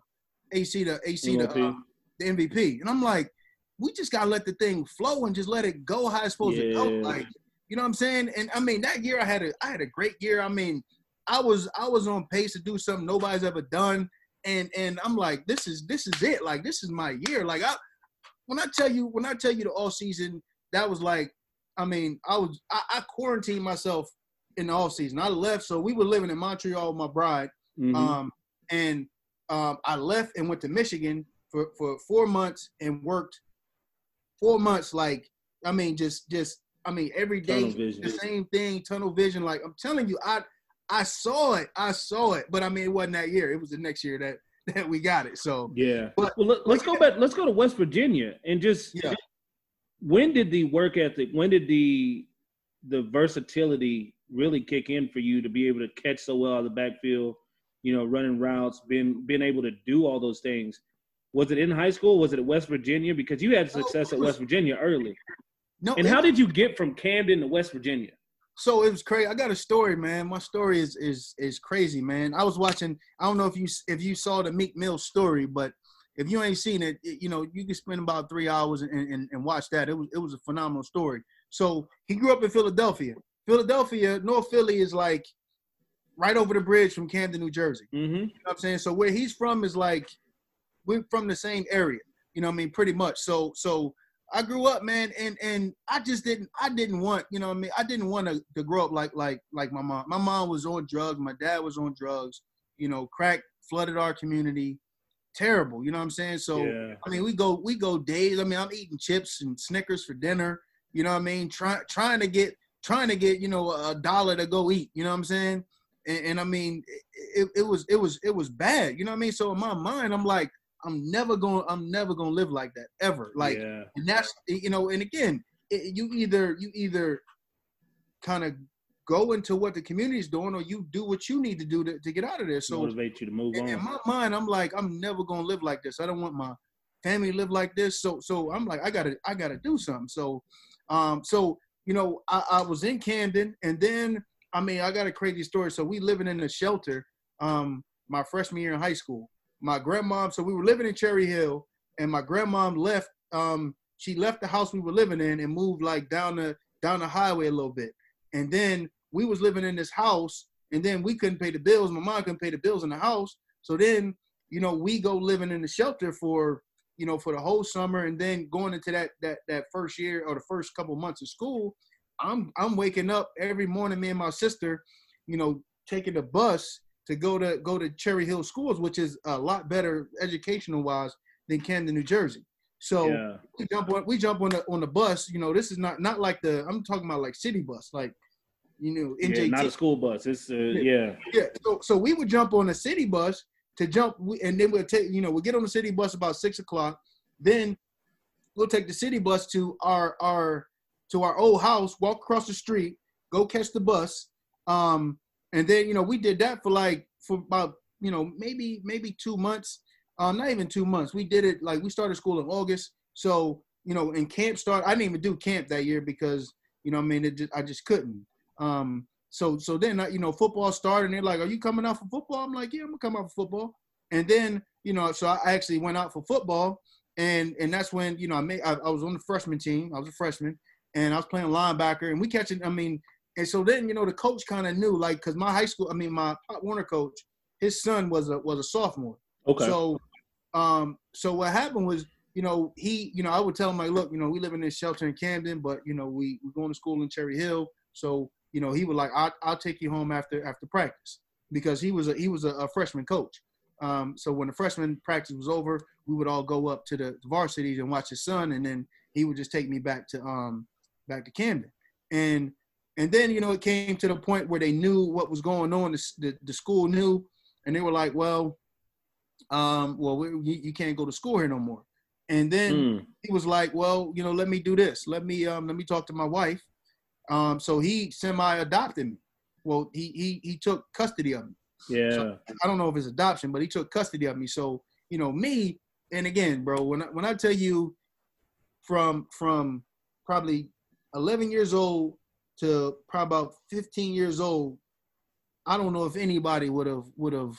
AC to AC to uh, the MVP. And I'm like, we just gotta let the thing flow and just let it go how it's supposed to go. Like, you know what I'm saying? And I mean, that year I had a I had a great year. I mean, I was I was on pace to do something nobody's ever done. And and I'm like, this is this is it. Like this is my year. Like I when I tell you when I tell you the all season, that was like, I mean, I was I, I quarantined myself in the off season. I left, so we were living in Montreal with my bride. Mhm. Um, and um, I left and went to Michigan for, for four months and worked four months. Like, I mean, just, just, I mean, every day the same thing, tunnel vision. Like, I'm telling you, I, I saw it, I saw it, but I mean, it wasn't that year. It was the next year that that we got it. So yeah. but- well, let, let's go back. Let's go to West Virginia and just yeah, when did the work ethic when did the the versatility really kick in for you to be able to catch so well out of the backfield you know running routes being being able to do all those things was it in high school was it at west virginia because you had oh, success at west virginia early no. and it- how did you get from camden to west virginia So it was crazy. I got a story, man. My story is is is crazy, man. I was watching. I don't know if you if you saw the Meek Mill story, but if you ain't seen it, it- you know you can spend about three hours and, and, and watch that. It was it was a phenomenal story. So he grew up in Philadelphia. Philadelphia, North Philly is like right over the bridge from Camden, New Jersey. mm-hmm. You know what I'm saying? So where he's from is like we're from the same area. You know what I mean? Pretty much. So so I grew up, man, and and I just didn't I didn't want, you know what I mean? I didn't want to, to grow up like like like my mom. My mom was on drugs, my dad was on drugs, you know, crack flooded our community. Terrible, you know what I'm saying? So yeah I mean, we go we go days. I mean, I'm eating chips and Snickers for dinner. You know what I mean? Trying trying to get trying to get you know a dollar to go eat. You know what I'm saying? and, and I mean, it, it was it was it was bad. You know what I mean? So in my mind, I'm like, I'm never going I'm never gonna live like that ever. Like, yeah. and that's you know, and again, it, you either you either kind of go into what the community is doing, or you do what you need to do to, to get out of there. So motivate you to move in, on. in my mind, I'm like, I'm never gonna live like this. I don't want my family to live like this. So so I'm like, I gotta I gotta do something. So um so you know I, I was in Camden, and then I mean I got a crazy story. So we living in a shelter um my freshman year in high school. My grandmom, so we were living in Cherry Hill, and my grandmom left. Um, she left the house we were living in and moved like down the down the highway a little bit. And then we was living in this house, and then we couldn't pay the bills. My mom couldn't pay the bills in the house. So then, you know, we go living in the shelter for you know for the whole summer, and then going into that that that first year or the first couple months of school, I'm I'm waking up every morning, me and my sister, you know, taking the bus to go to go to Cherry Hill schools, which is a lot better educational wise than Camden, New Jersey. So Yeah. we jump on we jump on the on the bus. You know, this is not not like the I'm talking about like city bus, like you know NJT. Yeah, not a school bus. It's uh, yeah. Yeah. So so we would jump on a city bus to jump, and then we'll take you know we'll get on the city bus about six o'clock. Then we'll take the city bus to our our to our old house, walk across the street, go catch the bus. Um, and then you know we did that for like for about you know maybe maybe two months. Um, not even two months. We did it like we started school in August. So you know, and camp start. I didn't even do camp that year because you know I mean it just, I just couldn't. Um, so so then uh, you know football started and they're like, "Are you coming out for football?" I'm like, "Yeah, I'm gonna come out for football." And then you know, so I actually went out for football, and and that's when you know I made I, I was on the freshman team. I was a freshman, and I was playing linebacker, and we catching. I mean, and so then you know the coach kind of knew like because my high school, I mean my Pop Warner coach, his son was a was a sophomore. Okay. So, um, so what happened was, you know, he, you know, I would tell him like, look, you know, we live in this shelter in Camden, but you know, we we're going to school in Cherry Hill. So, you know, he would like, I'll, I'll take you home after after practice because he was a he was a, a freshman coach. Um, so when the freshman practice was over, we would all go up to the varsities and watch his son, and then he would just take me back to um back to Camden, and and then you know it came to the point where they knew what was going on. The the, the school knew, and they were like, well, um, well, we, you, you can't go to school here no more. And then Mm. he was like, well, you know, let me do this. Let me um let me talk to my wife. Um, so he semi adopted me. Well, he he he took custody of me. Yeah. I don't know if it's adoption, but he took custody of me. So you know me, and again, bro, when I, when I tell you from from probably 11 years old to probably about 15 years old, I don't know if anybody would have would have.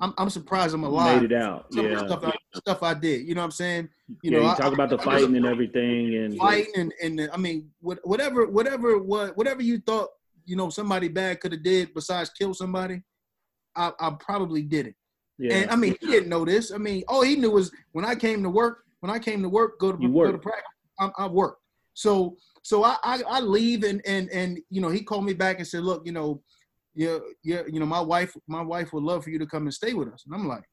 I'm, I'm surprised I'm alive. Made it out. Some Yeah. stuff, I, stuff I did. You know what I'm saying? You yeah, know, you I- talk about the fighting and everything, and fighting and, and I mean what, whatever whatever what whatever you thought you know somebody bad could have did besides kill somebody, I, I probably did it. yeah, And I mean he didn't know this. I mean all he knew was when I came to work when I came to work go to go to practice I, I worked. So so I, I I leave and and and you know he called me back and said look you know yeah yeah you know my wife my wife would love for you to come and stay with us and I'm like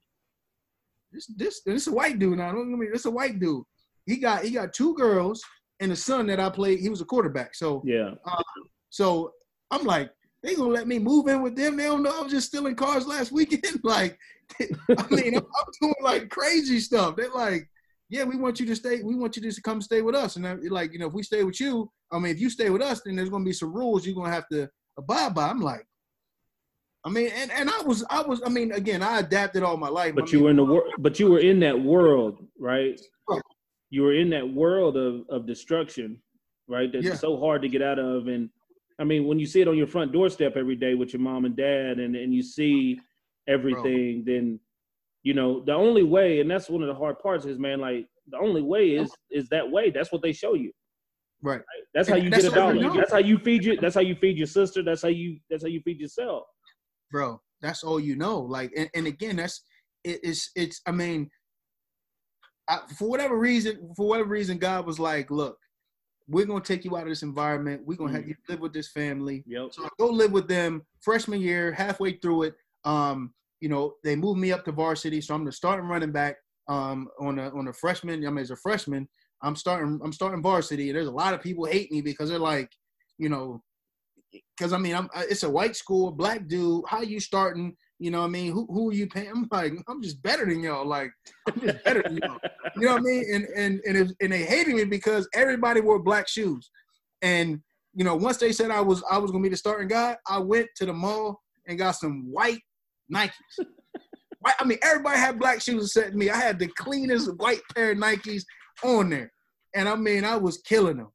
this this this is a white dude now don't I mean this is a white dude he got he got two girls and a son that I played. He was a quarterback. So yeah, uh, so I'm like, they gonna let me move in with them? They don't know I was just stealing cars last weekend. like, I mean, I'm, I'm doing like crazy stuff. They're like, yeah, we want you to stay. We want you to come stay with us. And I'm like, you know, if we stay with you, I mean, if you stay with us, then there's gonna be some rules you're gonna have to abide by. I'm like. I mean, and, and I was, I was, I mean, again, I adapted all my life. but I you mean, were in the world. But you were in that world, right? Right. You were in that world of of destruction, right? That's Yeah. so hard to get out of. And I mean, when you see it on your front doorstep every day with your mom and dad, and and you see everything, then you know the only way, and that's one of the hard parts is, man, like the only way is is that way. That's what they show you. Right. That's how And you that's get a dollar. That's how you feed your. That's how you feed your sister. That's how you. That's how you feed yourself. Bro that's all you know. Like and, and again that's it, it's it's i mean I, for whatever reason for whatever reason god was like look we're gonna take you out of this environment. We're gonna have you live with this family. Yep. so i go live with them freshman year halfway through it. Um you know they moved me up to varsity so i'm the starting running back um on a on a freshman i mean as a freshman. I'm starting i'm starting varsity and there's a lot of people hate me because they're like you know because I mean, I'm uh, it's a white school, black dude. How you starting? You know I mean? Who who are you paying? I'm like, I'm just better than y'all. Like, I'm just better than y'all. You know what I mean? And and and and they hated me because everybody wore black shoes. And you know, once they said I was I was gonna be the starting guy, I went to the mall and got some white Nikes. I mean, everybody had black shoes except me. I had the cleanest white pair of Nikes on there, and I mean, I was killing them.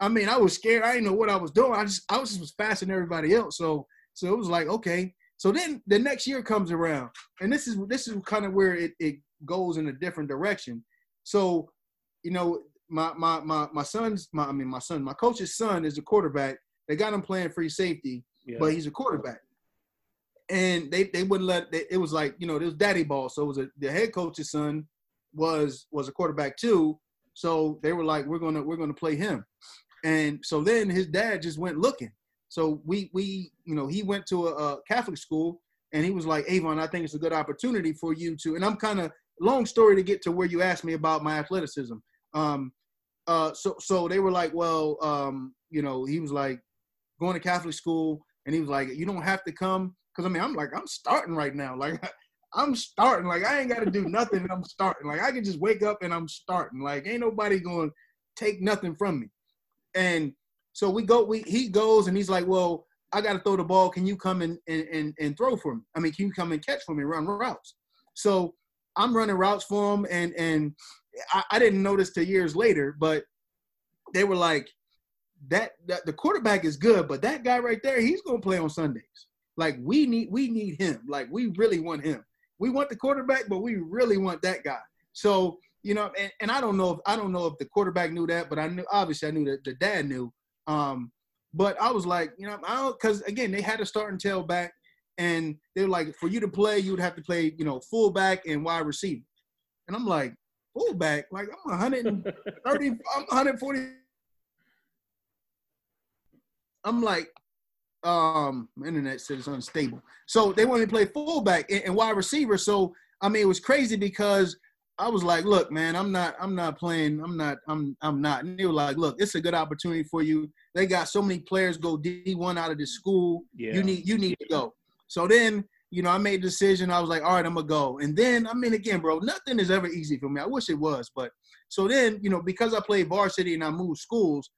I mean, I was scared. I didn't know what I was doing. I just, I was just was faster than everybody else. So, so it was like, okay. So then the next year comes around, and this is this is kind of where it, it goes in a different direction. So, you know, my my my my son's my I mean my son, my coach's son is a quarterback. They got him playing free safety, yeah. but he's a quarterback. And they they wouldn't let they, it was like you know it was daddy ball. So it was a, the head coach's son was was a quarterback too. So they were like, we're gonna we're gonna play him. And so then his dad just went looking. So we we you know he went to a, a Catholic school and he was like, Avon, I think it's a good opportunity for you to. And I'm kind of long story to get to where you asked me about my athleticism. Um, uh, so so they were like, well, um, you know, he was like going to Catholic school, and he was like, you don't have to come because I mean, I'm like, I'm starting right now, like. I'm starting. Like I ain't got to do nothing, I'm starting. Like I can just wake up and I'm starting. Like ain't nobody going to take nothing from me. And so we go, we he goes and he's like, Well, I gotta throw the ball. Can you come and and and throw for me? I mean, can you come and catch for me, run routes? So I'm running routes for him and and I, I didn't notice till years later, but they were like, that, that the quarterback is good, but that guy right there, he's gonna play on Sundays. Like we need we need him. Like we really want him. We want the quarterback, but we really want that guy. So you know, and, and I don't know if I don't know if the quarterback knew that, but I knew obviously I knew that the dad knew. Um, but I was like, you know, I don't because again they had a starting tailback, and they were like, for you to play, you would have to play, you know, fullback and wide receiver. And I'm like, fullback, like I'm 130, I'm 140. I'm like, um, internet said it's unstable. So they wanted to play fullback and, and wide receiver. So I mean, it was crazy because I was like, look, man, I'm not, I'm not playing, I'm not, I'm, I'm not. And they were like, look, it's a good opportunity for you. They got so many players go D1 out of the school. Yeah. You need, you need to go. So then, you know, I made a decision. I was like, all right, I'm gonna go. And then, I mean, again, bro, nothing is ever easy for me. I wish it was, but so then, you know, because I played varsity and I moved schools,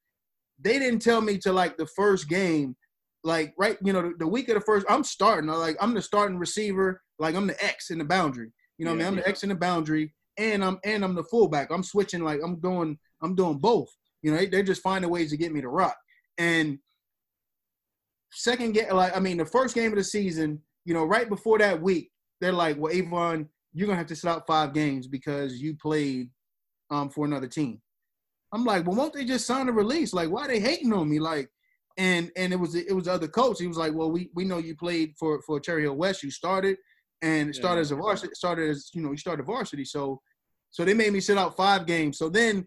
they didn't tell me to like the first game, like right, you know, the, the week of the first, I'm starting. I like I'm the starting receiver, like I'm the X in the boundary. You know, yeah, I mean, I'm yeah. the X in the boundary and I'm and I'm the fullback. I'm switching like I'm doing I'm doing both. You know, they, they're just finding ways to get me to rock. And second game, like I mean, the first game of the season, you know, right before that week, they're like, "Well, Avon, you're gonna have to sit out five games because you played um, for another team." I'm like, "Well, won't they just sign a release? Like, why are they hating on me?" Like, and and it was it was the other coach. He was like, "Well, we we know you played for for Cherry Hill West. You started and started as a varsity. Started as you know, you started varsity. So so they made me sit out five games. So then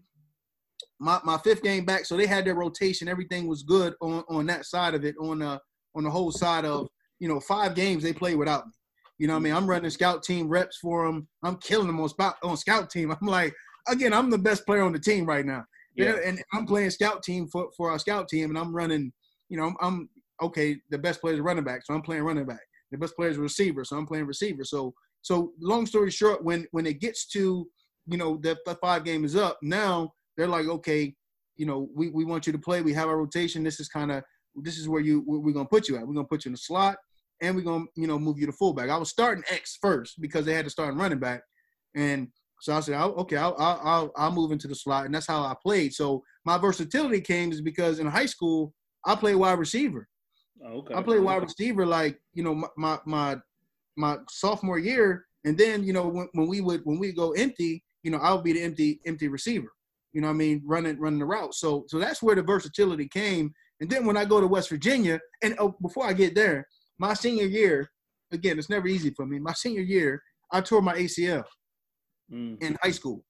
my, my fifth game back, so they had their rotation. Everything was good on, on that side of it, on uh on the whole side of, you know, five games they played without me. You know what I mean? I'm running scout team reps for them. I'm killing them on scout on scout team. I'm like, again, I'm the best player on the team right now. Yeah. And I'm playing scout team for, for our scout team, and I'm running, you know, I'm, I'm okay, the best player is running back, so I'm playing running back. The best player is receiver, so I'm playing receiver. So so long story short, when when it gets to you know, the five game is up. Now they're like, okay, you know, we, we want you to play. We have our rotation. This is kind of this is where you we're gonna put you at. We're gonna put you in the slot, and we're gonna you know move you to fullback. I was starting X first because they had to start running back, and so I said, okay, I'll, I'll I'll move into the slot, and that's how I played. So my versatility came is because in high school I played wide receiver. Oh, okay. I played wide receiver like you know my my my, my sophomore year, and then you know when, when we would when we go empty, you know, I'll be the empty empty receiver. You know I mean? Running running the route. So so that's where the versatility came. And then when I go to West Virginia, and oh, before I get there, my senior year, again, it's never easy for me. My senior year, I tore my ACL mm. in high school.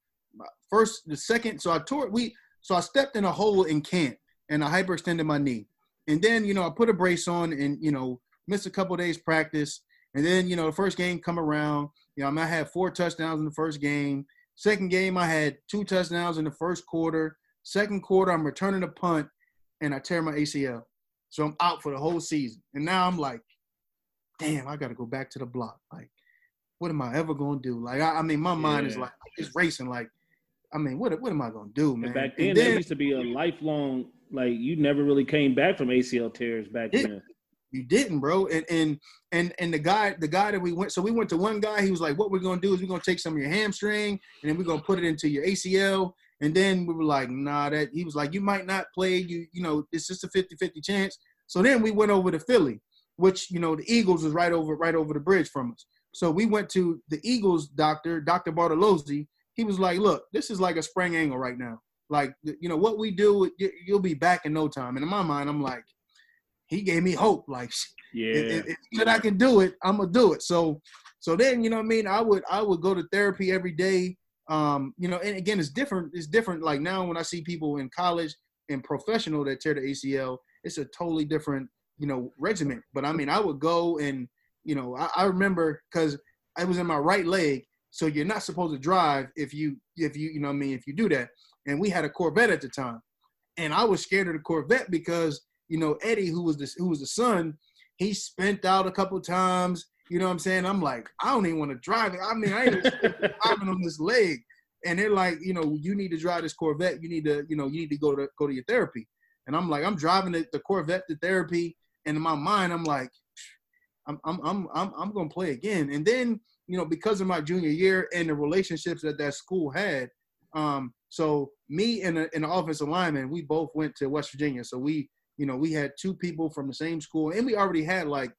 First, the second, so I tore we so I stepped in a hole in camp and I hyperextended my knee. And then, you know, I put a brace on and, you know, missed a couple days practice. And then, you know, the first game come around, you know, I, mean, I had four touchdowns in the first game. Second game, I had two touchdowns in the first quarter. Second quarter, I'm returning a punt, and I tear my ACL. So I'm out for the whole season. And now I'm like, damn, I got to go back to the block. Like, what am I ever gonna do? Like, I, I mean, my mind yeah. is like it's racing. Like, I mean, what what am I gonna do, man? And back then, and then, used to be a lifelong. Like, you never really came back from ACL tears back it, then. You didn't, bro. And and and and the guy, the guy that we went, so we went to one guy. He was like, "What we're gonna do is we're gonna take some of your hamstring, and then we're gonna put it into your ACL." And then we were like, "Nah, that." He was like, "You might not play. You you know, it's just a 50-50 chance." So then we went over to Philly, which you know the Eagles was right over right over the bridge from us. So we went to the Eagles doctor, Dr. Bartolozzi. He was like, "Look, this is like a sprain ankle right now. Like, you know what we do, you'll be back in no time." And in my mind, I'm like, he gave me hope. Like, yeah, if, if I can do it, I'm gonna do it. So, so then you know what I mean. I would I would go to therapy every day. Um, you know, and again, it's different. It's different. Like now, when I see people in college and professional that tear the ACL, it's a totally different you know regiment. But I mean, I would go and you know, I, I remember because I was in my right leg, so you're not supposed to drive if you if you you know I mean if you do that. And we had a Corvette at the time, and I was scared of the Corvette because you know, Eddie, who was the who was the son, he spent out a couple times. You know what I'm saying? I'm like, I don't even want to drive it. I mean, I ain't driving on this leg. And they're like, you know, you need to drive this Corvette. You need to, you know, you need to go to go to your therapy. And I'm like, I'm driving the, the Corvette to therapy. And in my mind, I'm like, I'm I'm I'm I'm, I'm gonna play again. And then, you know, because of my junior year and the relationships that that school had, um, so me and, a, and the offensive lineman, we both went to West Virginia. So we you know, we had two people from the same school, and we already had like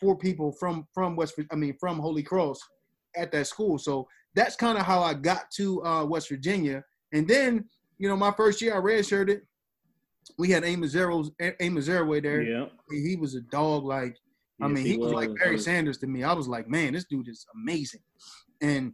four people from from West, I mean, from Holy Cross at that school. So that's kind of how I got to uh, West Virginia. And then, you know, my first year I redshirted. We had Amos Zero's Amos Zereoué there. Yeah, he was a dog. Like, I mean, he, he was, was like Barry Sanders to me. I was like, man, this dude is amazing. And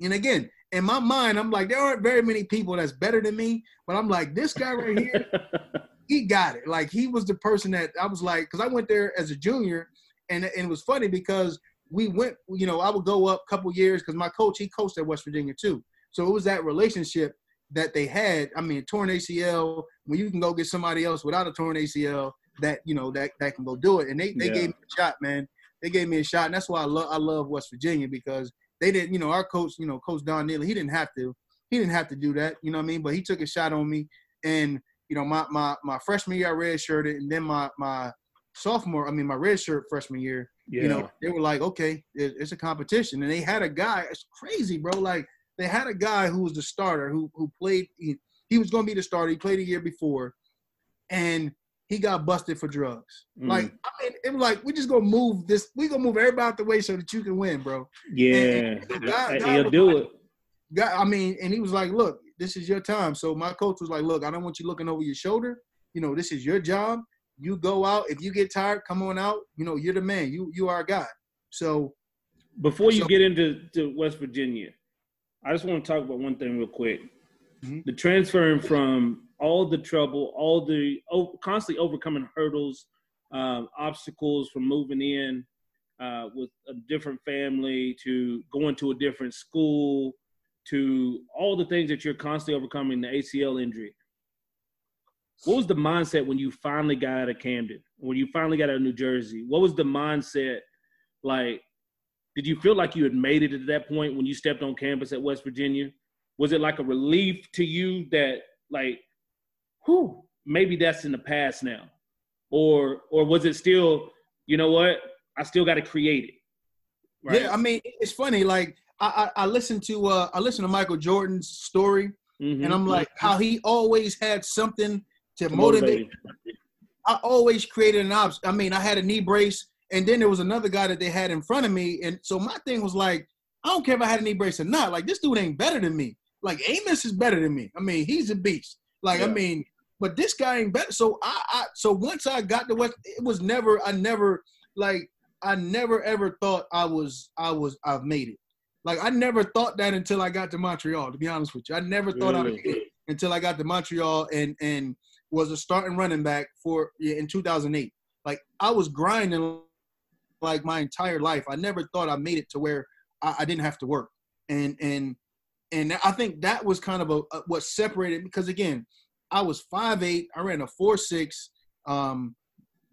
and again, in my mind, I'm like, there aren't very many people that's better than me, but I'm like, this guy right here, he got it. Like he was the person that I was like, because I went there as a junior, and, and it was funny because we went, you know, I would go up a couple years because my coach he coached at West Virginia too, so it was that relationship that they had. I mean, torn ACL when you can go get somebody else without a torn ACL that you know that that can go do it, and they they yeah. gave me a shot, man. They gave me a shot, and that's why I love I love West Virginia because they didn't, you know, our coach, you know, Coach Don Nehlen, he didn't have to, he didn't have to do that, you know what I mean? But he took a shot on me, and you know, my my my freshman year I redshirted, and then my my sophomore, I mean my redshirt freshman year, yeah. you know, they were like, okay, it, it's a competition, and they had a guy. It's crazy, bro. Like they had a guy who was the starter, who who played. He, he was going to be the starter. He played a year before, and he got busted for drugs. Mm. Like I mean, it was like we just gonna move this. We gonna move everybody out the way so that you can win, bro. Yeah, and, and God, he'll do like, it. God, I mean, and he was like, look, this is your time. So my coach was like, look, I don't want you looking over your shoulder. You know, this is your job. You go out. If you get tired, come on out. You know, you're the man. You you are a guy. So before you so, get into to West Virginia, I just want to talk about one thing real quick. Mm-hmm. The transferring from all the trouble, all the oh, constantly overcoming hurdles, um, obstacles from moving in uh, with a different family to going to a different school to all the things that you're constantly overcoming the ACL injury. What was the mindset when you finally got out of Camden? When you finally got out of New Jersey? What was the mindset like? Did you feel like you had made it at that point when you stepped on campus at West Virginia? Was it like a relief to you that like, whew, maybe that's in the past now? Or or was it still, you know what, I still got to create it? Right? Yeah, I mean, it's funny. Like I, I, I listened to uh, I listened to Michael Jordan's story, mm-hmm. and I'm like how he always had something to, to motivate. motivate. I always created an option. I mean, I had a knee brace, and then there was another guy that they had in front of me, and so my thing was like, I don't care if I had a knee brace or not. Like this dude ain't better than me. Like Amos is better than me. I mean, he's a beast. Like yeah. I mean, but this guy ain't better. So I, I so once I got to West, it was never. I never like I never ever thought I was I was I've made it. Like I never thought that until I got to Montreal. To be honest with you, I never thought really? I would until I got to Montreal and and was a starting running back for yeah, in 2008. Like I was grinding like my entire life. I never thought I made it to where I, I didn't have to work. And and and I think that was kind of a, a what separated because again, I was five eight. I ran a four six. Um,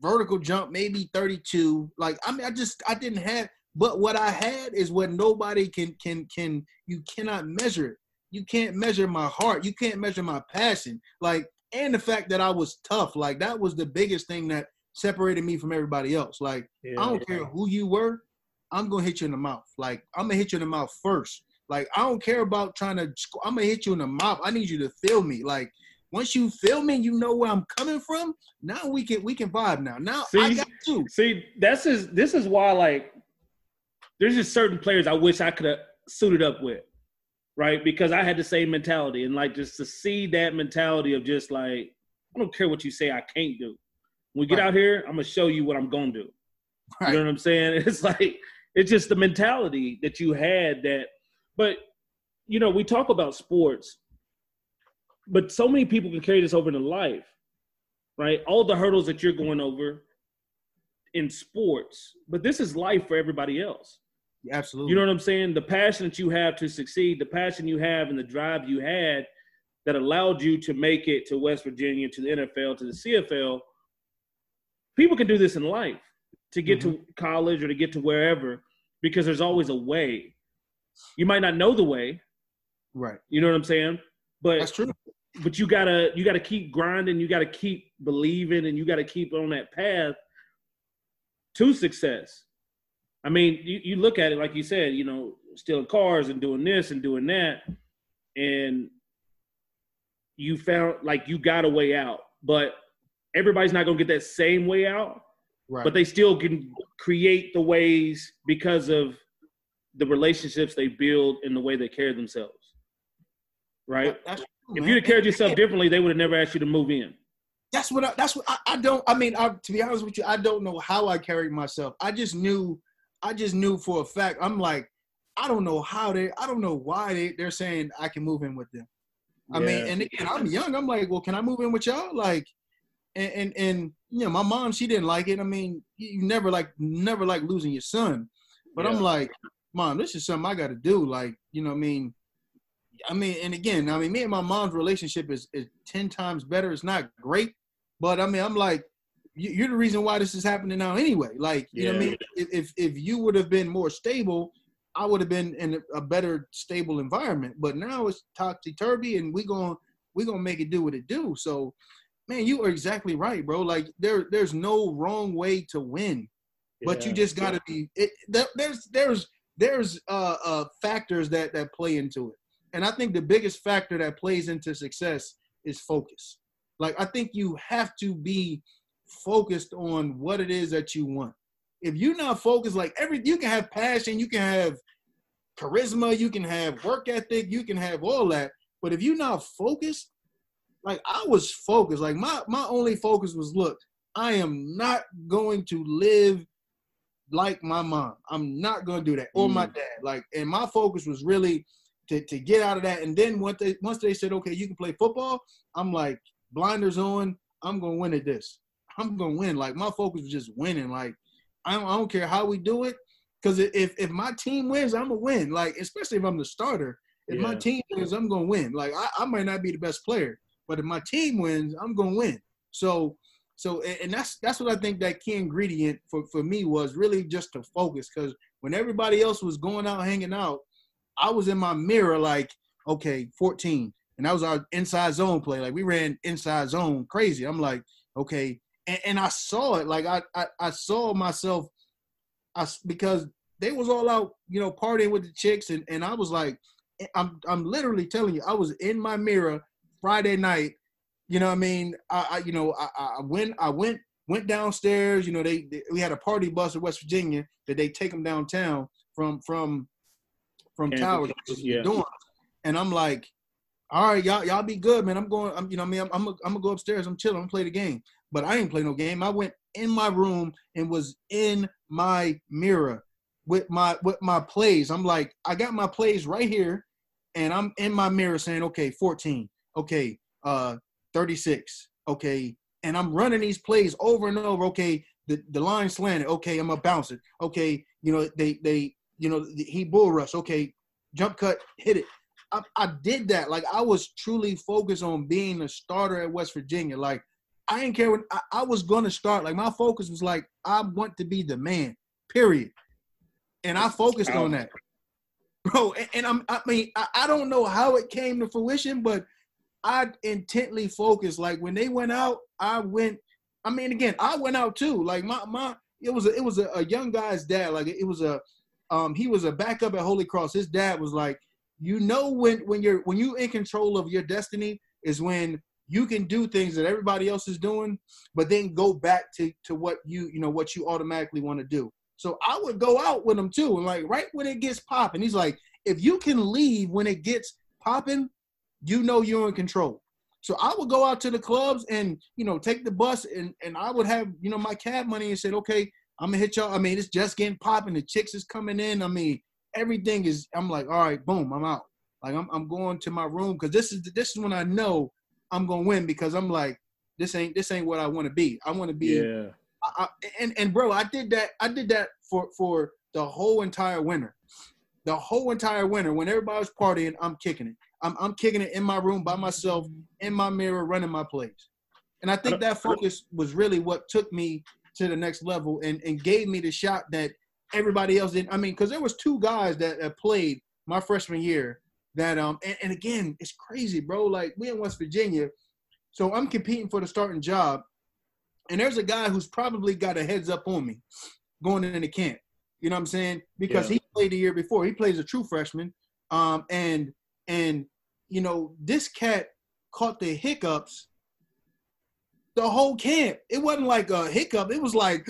vertical jump, maybe 32. Like I mean, I just I didn't have. But what I had is what nobody can can can. You cannot measure it. You can't measure my heart. You can't measure my passion. Like and the fact that I was tough. Like that was the biggest thing that separated me from everybody else. Like yeah, I don't yeah. care who you were. I'm gonna hit you in the mouth. Like I'm gonna hit you in the mouth first. Like I don't care about trying to. I'm gonna hit you in the mouth. I need you to feel me. Like once you feel me, you know where I'm coming from. Now we can we can vibe. Now, now see, I got you. See, that's is this is why like there's just certain players I wish I could have suited up with, right? Because I had the same mentality and like just to see that mentality of just like I don't care what you say I can't do. When we get right. out here, I'm gonna show you what I'm gonna do. Right. You know what I'm saying? It's like it's just the mentality that you had that but you know, we talk about sports, but so many people can carry this over into life, right? All the hurdles that you're going over in sports, but this is life for everybody else. absolutely. You know what I'm saying? The passion that you have to succeed, the passion you have and the drive you had that allowed you to make it to West Virginia, to the NFL, to the CFL. People can do this in life to get mm-hmm. to college or to get to wherever because there's always a way. You might not know the way. Right. You know what I'm saying? But that's true. But you gotta you gotta keep grinding, you gotta keep believing, and you gotta keep on that path to success. I mean, you, you look at it like you said, you know, stealing cars and doing this and doing that, and you found like you got a way out, but everybody's not gonna get that same way out. Right. But they still can create the ways because of the relationships they build and the way they carry themselves. Right? True, if you'd have carried yourself differently, they would have never asked you to move in. That's what I, that's what I, I don't I mean I, to be honest with you I don't know how I carried myself. I just knew I just knew for a fact I'm like I don't know how they I don't know why they, they're saying I can move in with them. I mean and again I'm young I'm like well can I move in with y'all like and, and and you know my mom she didn't like it. I mean you never like never like losing your son. But yeah. I'm like mom, this is something I got to do. Like, you know, I mean, I mean, and again, I mean, me and my mom's relationship is is ten times better. It's not great, but I mean, I'm like, you're the reason why this is happening now anyway. Like, you yeah. know, I mean, if if you would have been more stable, I would have been in a better stable environment. But now it's topsy turvy, and we going we gonna make it do what it do. So, man, you are exactly right, bro. Like, there there's no wrong way to win, but yeah. you just got to be. It, there's there's there's uh, uh, factors that that play into it, and I think the biggest factor that plays into success is focus. Like I think you have to be focused on what it is that you want. If you're not focused, like every you can have passion, you can have charisma, you can have work ethic, you can have all that, but if you're not focused, like I was focused. Like my my only focus was look, I am not going to live like my mom. I'm not gonna do that, or mm. my dad. Like, and my focus was really to, to get out of that. And then once they once they said, okay, you can play football, I'm like, blinders on. I'm gonna win at this. I'm gonna win. Like my focus was just winning. Like I don't, I don't care how we do it, because if if my team wins, I'm gonna win. Like especially if I'm the starter. If yeah. my team wins, I'm gonna win. Like I, I might not be the best player, but if my team wins, I'm gonna win. So so and that's that's what I think that key ingredient for, for me was really just to focus because when everybody else was going out hanging out, I was in my mirror like, okay, 14. And that was our inside zone play. Like we ran inside zone crazy. I'm like, okay. And, and I saw it. Like I, I, I saw myself I, because they was all out, you know, partying with the chicks. And, and I was like, eh, I'm, I'm literally telling you, I was in my mirror Friday night you know what I mean? I, I you know, I, I went I went went downstairs. You know, they, they, we had a party bus in West Virginia that they take them downtown from from from Towers, yeah. And I'm like, all right, y'all y'all be good, man. I'm going. I'm you know I mean I'm I'm, I'm gonna go upstairs. I'm chilling. I'm play the game. But I ain't play no game. I went in my room and was in my mirror with my with my plays. I'm like, I got my plays right here, and I'm in my mirror saying, okay, 14. Okay, uh, 36. Okay. And I'm running these plays over and over. Okay. The, the line slanted. Okay. I'm to bounce it. Okay. You know, they, they, you know, he bull rush. Okay. Jump cut, hit it. I, I did that. Like I was truly focused on being a starter at West Virginia. Like I didn't care when I, I was gonna start. Like my focus was like, I want to be the man, period. And I focused on that. Bro, and, and I'm I mean, I, I don't know how it came to fruition, but I intently focused. Like when they went out, I went. I mean, again, I went out too. Like my my, it was a, it was a, a young guy's dad. Like it was a, um, he was a backup at Holy Cross. His dad was like, you know, when when you're when you in control of your destiny is when you can do things that everybody else is doing, but then go back to to what you you know what you automatically want to do. So I would go out with him too, and like right when it gets popping, he's like, if you can leave when it gets popping, you know you're in control. So I would go out to the clubs and you know take the bus and and I would have you know my cab money and said, okay, I'm gonna hit y'all. I mean, it's just getting popping. The chicks is coming in. I mean, everything is. I'm like, all right, boom, I'm out. Like I'm I'm going to my room because this is this is when I know I'm gonna win because I'm like, this ain't this ain't what I want to be. I want to be. Yeah. I, I, and and bro, I did that. I did that for for the whole entire winter. The whole entire winter, when everybody was partying, I'm kicking it. I'm, I'm kicking it in my room by myself, in my mirror, running my plays. And I think that focus was really what took me to the next level and, and gave me the shot that everybody else didn't. I mean, because there was two guys that, that played my freshman year that um and, and again, it's crazy, bro. Like we in West Virginia, so I'm competing for the starting job, and there's a guy who's probably got a heads up on me going into camp. You know what I'm saying? Because yeah. he played the year before. He plays a true freshman. Um, and and you know, this cat caught the hiccups the whole camp. It wasn't like a hiccup. It was like,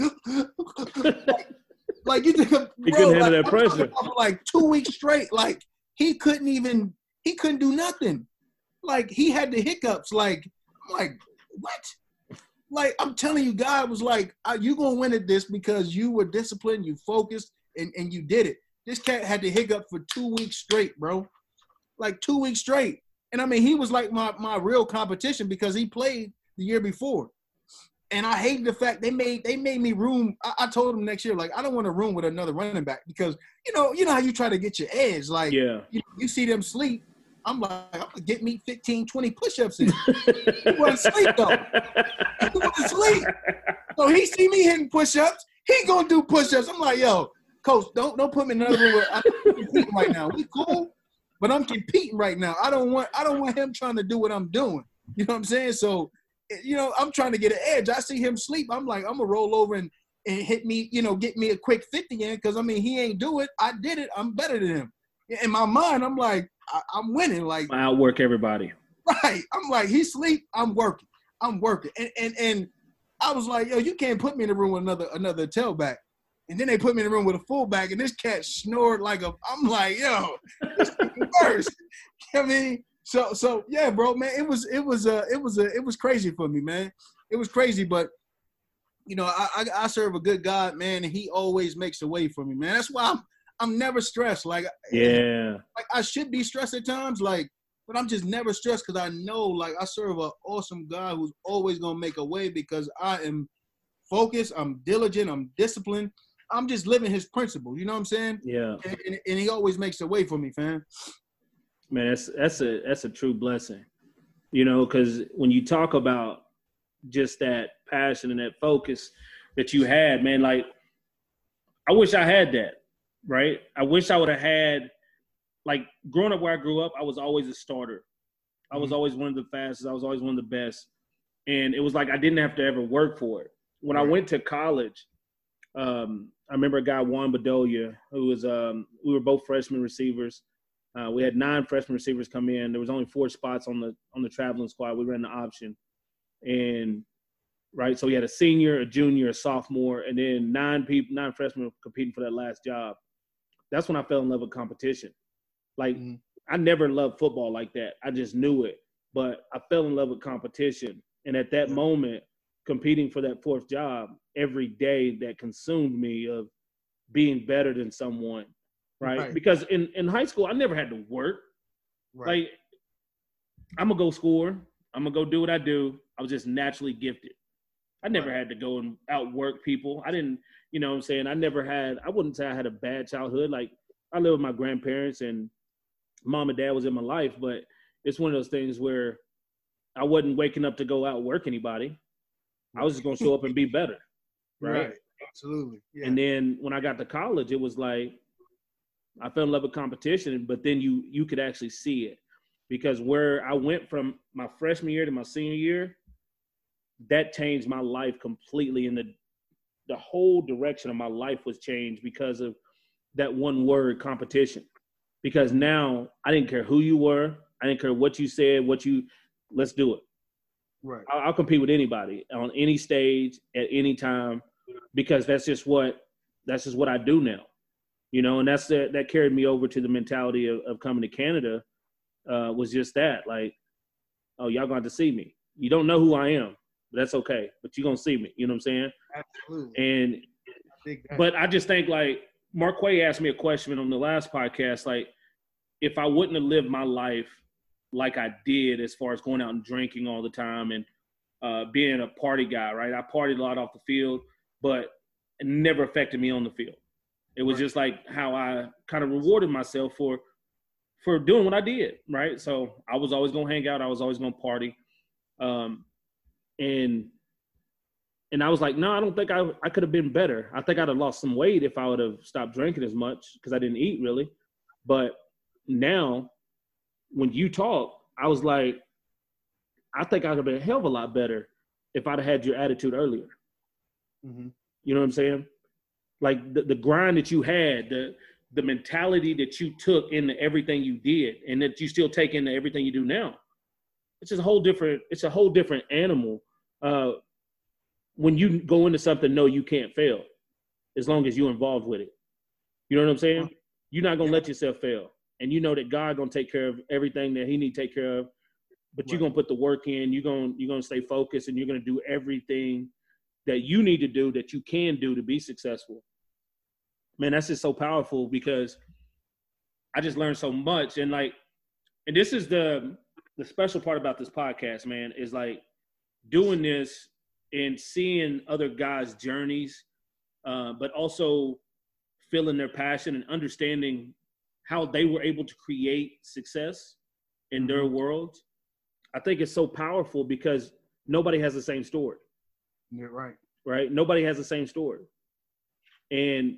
like, like you think, bro, he couldn't handle like, that pressure. Like two weeks straight, like he couldn't even he couldn't do nothing. Like he had the hiccups. Like I'm like what? Like I'm telling you, God was like, uh, "You gonna win at this because you were disciplined, you focused, and and you did it." This cat had the hiccup for two weeks straight, bro like two weeks straight. And I mean, he was like my my real competition because he played the year before. And I hate the fact they made they made me room. I, I told him next year, like, I don't want to room with another running back because you know, you know how you try to get your edge. Like yeah. you, you see them sleep. I'm like, I'm gonna get me 15, 20 push-ups in. he wasn't sleep though. He wasn't sleep. So he see me hitting push-ups. He gonna do push-ups. I'm like, yo, coach, don't don't put me in another room. I'm right now. We cool but I'm competing right now. I don't want I don't want him trying to do what I'm doing. You know what I'm saying? So, you know, I'm trying to get an edge. I see him sleep. I'm like, I'm gonna roll over and and hit me, you know, get me a quick 50 in because I mean he ain't do it. I did it. I'm better than him. In my mind, I'm like, I, am winning. Like I outwork everybody. Right. I'm like, he sleep. I'm working. I'm working. And and and I was like, yo, you can't put me in the room with another another tailback. And then they put me in the room with a fullback, and this cat snored like a. I'm like, yo, worse. I mean, so so yeah, bro, man, it was it was uh it was a it was crazy for me, man. It was crazy, but you know, I, I, I serve a good God, man, and He always makes a way for me, man. That's why I'm I'm never stressed. Like yeah, like I should be stressed at times, like, but I'm just never stressed because I know, like, I serve an awesome God who's always gonna make a way because I am focused, I'm diligent, I'm disciplined, I'm just living his principle. You know what I'm saying? Yeah. And, and, and, he always makes a way for me, fam. Man, that's that's a that's a true blessing. You know, because when you talk about just that passion and that focus that you had, man, like I wish I had that. Right? I wish I would have had like growing up where I grew up. I was always a starter. I was mm-hmm. always one of the fastest. I was always one of the best, and it was like I didn't have to ever work for it. When right. I went to college, um, I remember a guy Juan Bedoya who was um, we were both freshman receivers. Uh, we had nine freshman receivers come in. There was only four spots on the on the traveling squad. We ran the option, and right, so we had a senior, a junior, a sophomore, and then nine people, nine freshmen competing for that last job. That's when I fell in love with competition. Like mm-hmm. I never loved football like that. I just knew it, but I fell in love with competition, and at that moment, competing for that fourth job every day that consumed me of being better than someone right, right. because in, in high school i never had to work right. like i'm gonna go score i'm gonna go do what i do i was just naturally gifted i never right. had to go and outwork people i didn't you know what i'm saying i never had i wouldn't say i had a bad childhood like i lived with my grandparents and mom and dad was in my life but it's one of those things where i wasn't waking up to go out work anybody I was just gonna show up and be better. Right. right. Absolutely. Yeah. And then when I got to college, it was like I fell in love with competition, but then you you could actually see it because where I went from my freshman year to my senior year, that changed my life completely. And the the whole direction of my life was changed because of that one word competition. Because now I didn't care who you were, I didn't care what you said, what you let's do it. Right. I'll, I'll compete with anybody on any stage at any time because that's just what that's just what I do now. You know, and that's the, that carried me over to the mentality of, of coming to Canada uh, was just that like, oh, y'all going to see me. You don't know who I am, but that's okay. But you're gonna see me. You know what I'm saying? Absolutely. And but I just think like Mark Quay asked me a question on the last podcast, like if I wouldn't have lived my life like I did as far as going out and drinking all the time and uh, being a party guy, right? I partied a lot off the field, but it never affected me on the field. It was right. just like how I kind of rewarded myself for for doing what I did, right? So I was always gonna hang out. I was always gonna party, um, and and I was like, no, I don't think I I could have been better. I think I'd have lost some weight if I would have stopped drinking as much because I didn't eat really. But now, when you talk, I was like, I think I'd have been a hell of a lot better if I'd have had your attitude earlier. Mm-hmm. You know what I'm saying? Like the, the grind that you had, the the mentality that you took into everything you did and that you still take into everything you do now. It's just a whole different, it's a whole different animal. Uh, when you go into something, no, you can't fail as long as you're involved with it. You know what I'm saying? You're not gonna let yourself fail. And you know that God gonna take care of everything that He need to take care of. But right. you're gonna put the work in, you're gonna you're gonna stay focused and you're gonna do everything that you need to do that you can do to be successful man, that's just so powerful because I just learned so much. And like, and this is the the special part about this podcast, man, is like doing this and seeing other guys' journeys, uh, but also feeling their passion and understanding how they were able to create success in their mm-hmm. world. I think it's so powerful because nobody has the same story. You're right. Right? Nobody has the same story. And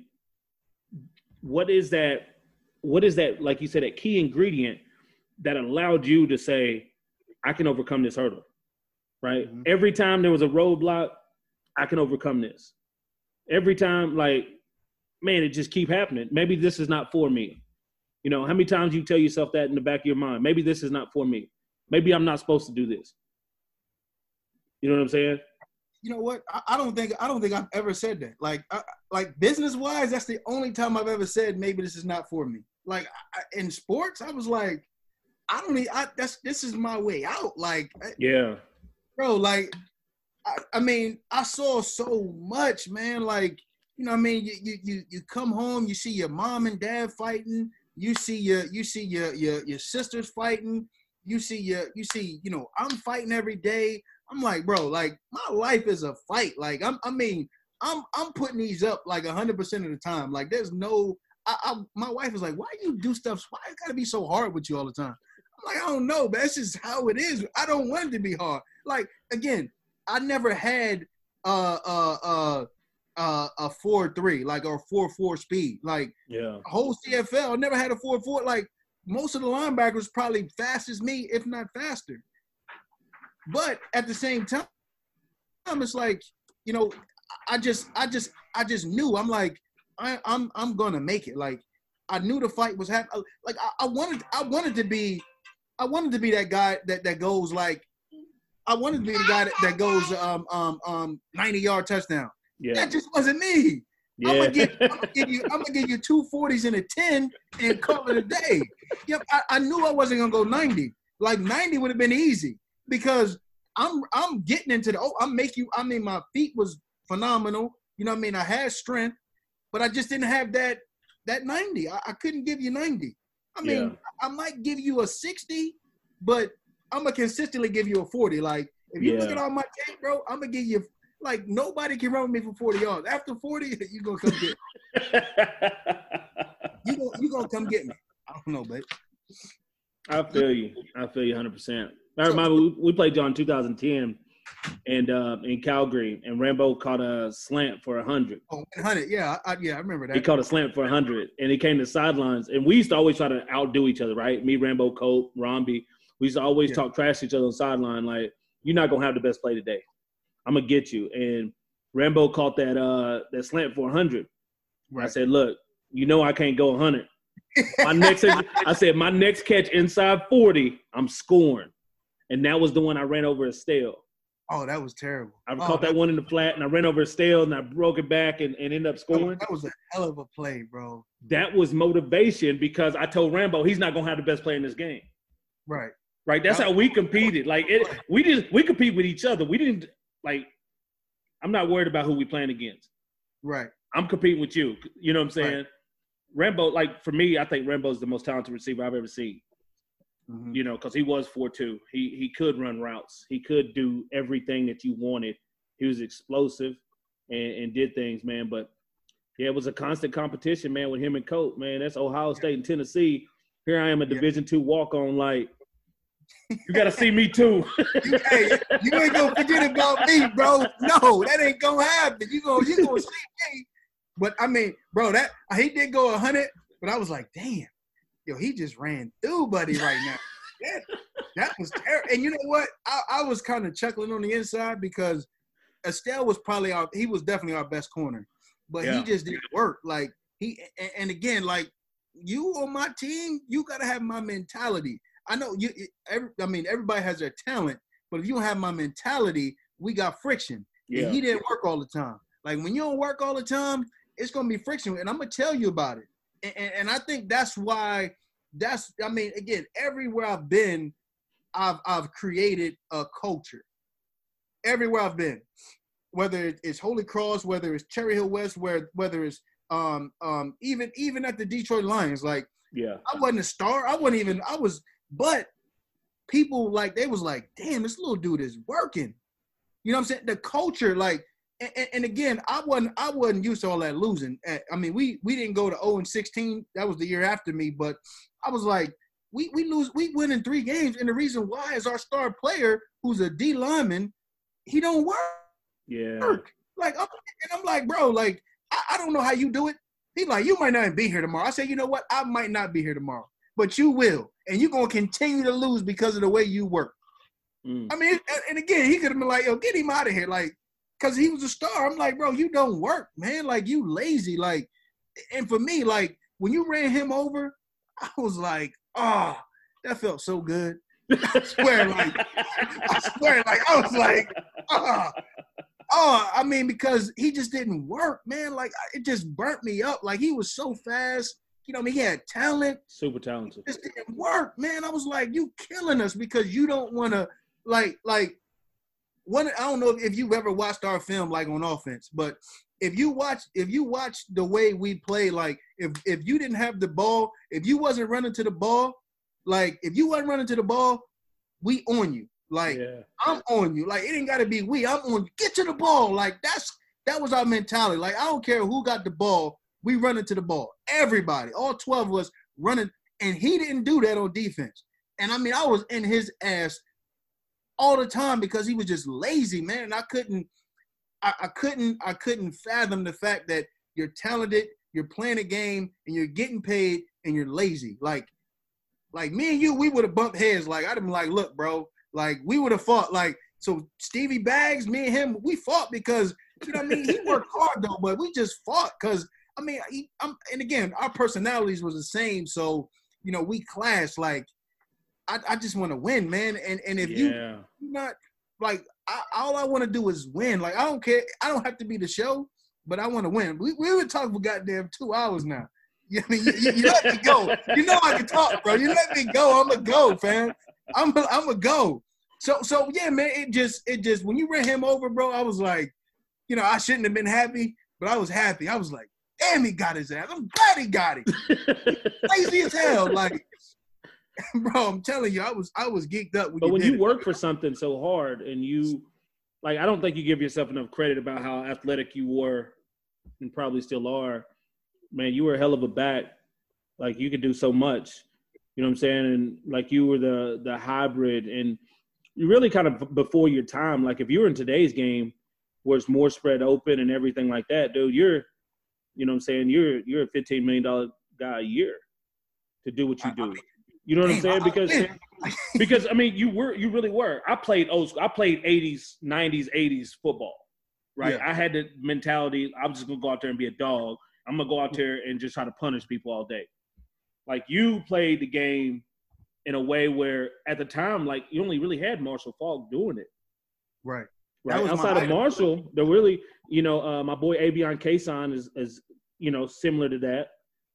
what is that what is that like you said that key ingredient that allowed you to say i can overcome this hurdle right mm-hmm. every time there was a roadblock i can overcome this every time like man it just keep happening maybe this is not for me you know how many times you tell yourself that in the back of your mind maybe this is not for me maybe i'm not supposed to do this you know what i'm saying you know what? I, I, don't think I don't think I've ever said that. Like, I, like business wise, that's the only time I've ever said maybe this is not for me. Like I, in sports, I was like, I don't need. I that's this is my way out. Like, yeah, bro. Like, I, I mean, I saw so much, man. Like, you know, I mean, you you you you come home, you see your mom and dad fighting. You see your you see your your your sisters fighting. You see your you see you know I'm fighting every day. I'm like, bro, like my life is a fight. Like I'm, I mean, I'm, I'm putting these up like 100 percent of the time. Like there's no, I, I, my wife is like, why you do stuff? Why it gotta be so hard with you all the time? I'm like, I don't know, but that's just how it is. I don't want it to be hard. Like again, I never had uh uh uh uh a four three like or four four speed. Like yeah, whole CFL I never had a four four. Like most of the linebackers probably fast as me, if not faster. But at the same time, it's like, you know, I just, I just, I just knew. I'm like, I, I'm, I'm gonna make it. Like, I knew the fight was happening. Like, I, I wanted, I wanted to be, I wanted to be that guy that that goes like, I wanted to be the guy that, that goes um um um 90 yard touchdown. Yeah. That just wasn't me. Yeah. I'm, gonna give, I'm, gonna give, you I'm gonna give you two 40s and a 10 and cover the day. Yep, I, I knew I wasn't gonna go 90. Like 90 would have been easy because I'm I'm getting into the oh I'm making you I mean my feet was phenomenal. You know what I mean? I had strength, but I just didn't have that that 90. I, I couldn't give you 90. I mean, yeah. I might give you a 60, but I'm gonna consistently give you a 40. Like if you yeah. look at all my tape, bro, I'm gonna give you like nobody can run with me for 40 yards. After 40, you gonna come get me. you gonna you gonna come get me. I don't know, babe. I feel you. I feel you 100. percent I remember we, we played John 2010, and uh, in Calgary, and Rambo caught a slant for a hundred. Oh, 100. Yeah, I, yeah, I remember that. He caught a slant for a hundred, and he came to sidelines. And we used to always try to outdo each other, right? Me, Rambo, Colt, Romby. We used to always yeah. talk trash to each other on the sideline, like you're not gonna have the best play today. I'm gonna get you. And Rambo caught that uh that slant for a hundred. Right. I said, look, you know I can't go a hundred. My next, I said, my next catch inside 40, I'm scoring. And that was the one I ran over Estelle. Oh, that was terrible. I oh, caught that, that one in the flat and I ran over Estelle and I broke it back and, and ended up scoring. That was a hell of a play, bro. That was motivation because I told Rambo he's not gonna have the best play in this game. Right. Right. That's how we competed. Like it we did we compete with each other. We didn't like I'm not worried about who we playing against. Right. I'm competing with you. You know what I'm saying? Right. Rambo, like for me, I think Rambo's the most talented receiver I've ever seen. Mm-hmm. You know, because he was four two. He he could run routes. He could do everything that you wanted. He was explosive and, and did things, man. But yeah, it was a constant competition, man, with him and Colt. Man, that's Ohio State and Tennessee. Here I am, a Division two walk on. Like, you got to see me too. hey, you ain't gonna forget about me, bro. No, that ain't gonna happen. You gonna you gonna see me but I mean, bro, that he did go hundred, but I was like, damn, yo, he just ran through Buddy right now. that, that was terrible. And you know what? I, I was kind of chuckling on the inside because Estelle was probably our he was definitely our best corner, but yeah. he just didn't work. Like he and, and again, like you on my team, you gotta have my mentality. I know you. Every, I mean, everybody has their talent, but if you don't have my mentality, we got friction. Yeah. And he didn't work all the time. Like when you don't work all the time, it's gonna be friction, and I'm gonna tell you about it. And, and, I think that's why that's I mean, again, everywhere I've been, I've I've created a culture. Everywhere I've been, whether it's Holy Cross, whether it's Cherry Hill West, where whether it's um um even even at the Detroit Lions, like yeah, I wasn't a star. I wasn't even I was, but people like they was like, damn, this little dude is working. You know what I'm saying? The culture, like and, and, again, I wasn't I wasn't used to all that losing. I mean, we we didn't go to 0 and 16. That was the year after me, but I was like, we we lose we win in three games, and the reason why is our star player, who's a D lineman, he don't work. Yeah. Like, I'm, and I'm like, bro, like I, I don't know how you do it. He's like, you might not be here tomorrow. I say, you know what? I might not be here tomorrow, but you will, and you're gonna continue to lose because of the way you work. Mm. I mean, and again, he could have been like, yo, get him out of here. Like, because he was a star. I'm like, bro, you don't work, man. Like you lazy. Like, and for me, like when you ran him over, I was like, oh, that felt so good. I swear, like, I swear, like, I was like, oh, oh, I mean, because he just didn't work, man. Like, it just burnt me up. Like, he was so fast. You know, I mean, he had talent. Super talented. It just didn't work, man. I was like, you killing us because you don't want to, like, like, one I don't know if you've ever watched our film like on offense, but if you watch if you watch the way we play, like if if you didn't have the ball, if you wasn't running to the ball, like if you wasn't running to the ball, we on you. Like yeah. I'm on you. Like it ain't gotta be we. I'm on you. Get to the ball. Like that's that was our mentality. Like I don't care who got the ball, we running to the ball. Everybody, all 12 of us running, and he didn't do that on defense. And I mean, I was in his ass all the time because he was just lazy, man. And I couldn't, I, I couldn't, I couldn't fathom the fact that you're talented, you're playing a game, and you're getting paid, and you're lazy. Like, like me and you, we would have bumped heads. Like I'd have been like, look, bro, like we would have fought. Like so, Stevie Baggs, me and him, we fought because you know what I mean. He worked hard though, but we just fought because I mean, he, and again, our personalities was the same, so you know, we clashed. Like I, I just want to win, man. And and if yeah. you not like I, all I want to do is win. Like I don't care. I don't have to be the show, but I want to win. We we were talking for goddamn two hours now. You, know I mean, you, you, you, let me go. You know I can talk, bro. You let me go. I'm a go, fam. I'm a, I'm a go. So so yeah, man. It just it just when you ran him over, bro. I was like, you know, I shouldn't have been happy, but I was happy. I was like, damn, he got his ass. I'm glad he got it. Lazy as hell. Like bro, I'm telling you, I was I was geeked up. When but you when you it. work for something so hard and you like, I don't think you give yourself enough credit about how athletic you were, and probably still are. Man, you were a hell of a back. Like you could do so much. You know what I'm saying? And like you were the the hybrid and you're really kind of before your time. Like if you're in today's game, where it's more spread open and everything like that, dude, you're, you know, what I'm saying you're you're a 15 million dollar guy a year to do what you do. You know what I'm saying? Because because I mean, you were you really were. I played old school. I played 80s, 90s, 80s football. Right. Yeah. I had the mentality. I'm just gonna go out there and be a dog. I'm gonna go out there and just try to punish people all day. Like you played the game in a way where at the time, like you only really had Marshall Faulk doing it. Right. Right. Outside of Marshall, they're really, you know, uh, my boy Avion Cason is is, you know, similar to that.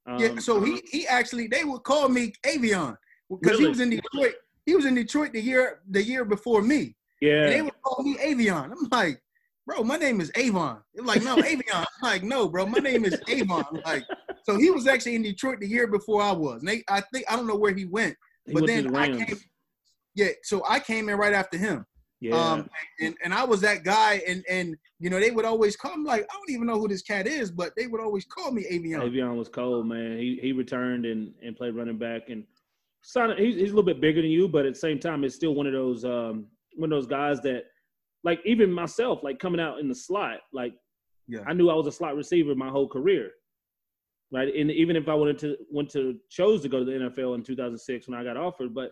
Um, yeah, so he he actually they would call me Avion because really? he was in Detroit. He was in Detroit the year the year before me. Yeah. And they would call me Avion. I'm like, bro, my name is Avon. They're like, no, Avion. I'm like, no, bro, my name is Avon. Like, so he was actually in Detroit the year before I was. And they, I think I don't know where he went, he but then the I came. Yeah, so I came in right after him. Yeah. Um, and, and I was that guy, and and you know they would always come like I don't even know who this cat is, but they would always call me Avion. Avion was cold, man. He he returned and and played running back, and he's, he's a little bit bigger than you, but at the same time, it's still one of those um one of those guys that like even myself, like coming out in the slot, like yeah. I knew I was a slot receiver my whole career. Right. And even if I went to went to chose to go to the NFL in 2006 when I got offered, but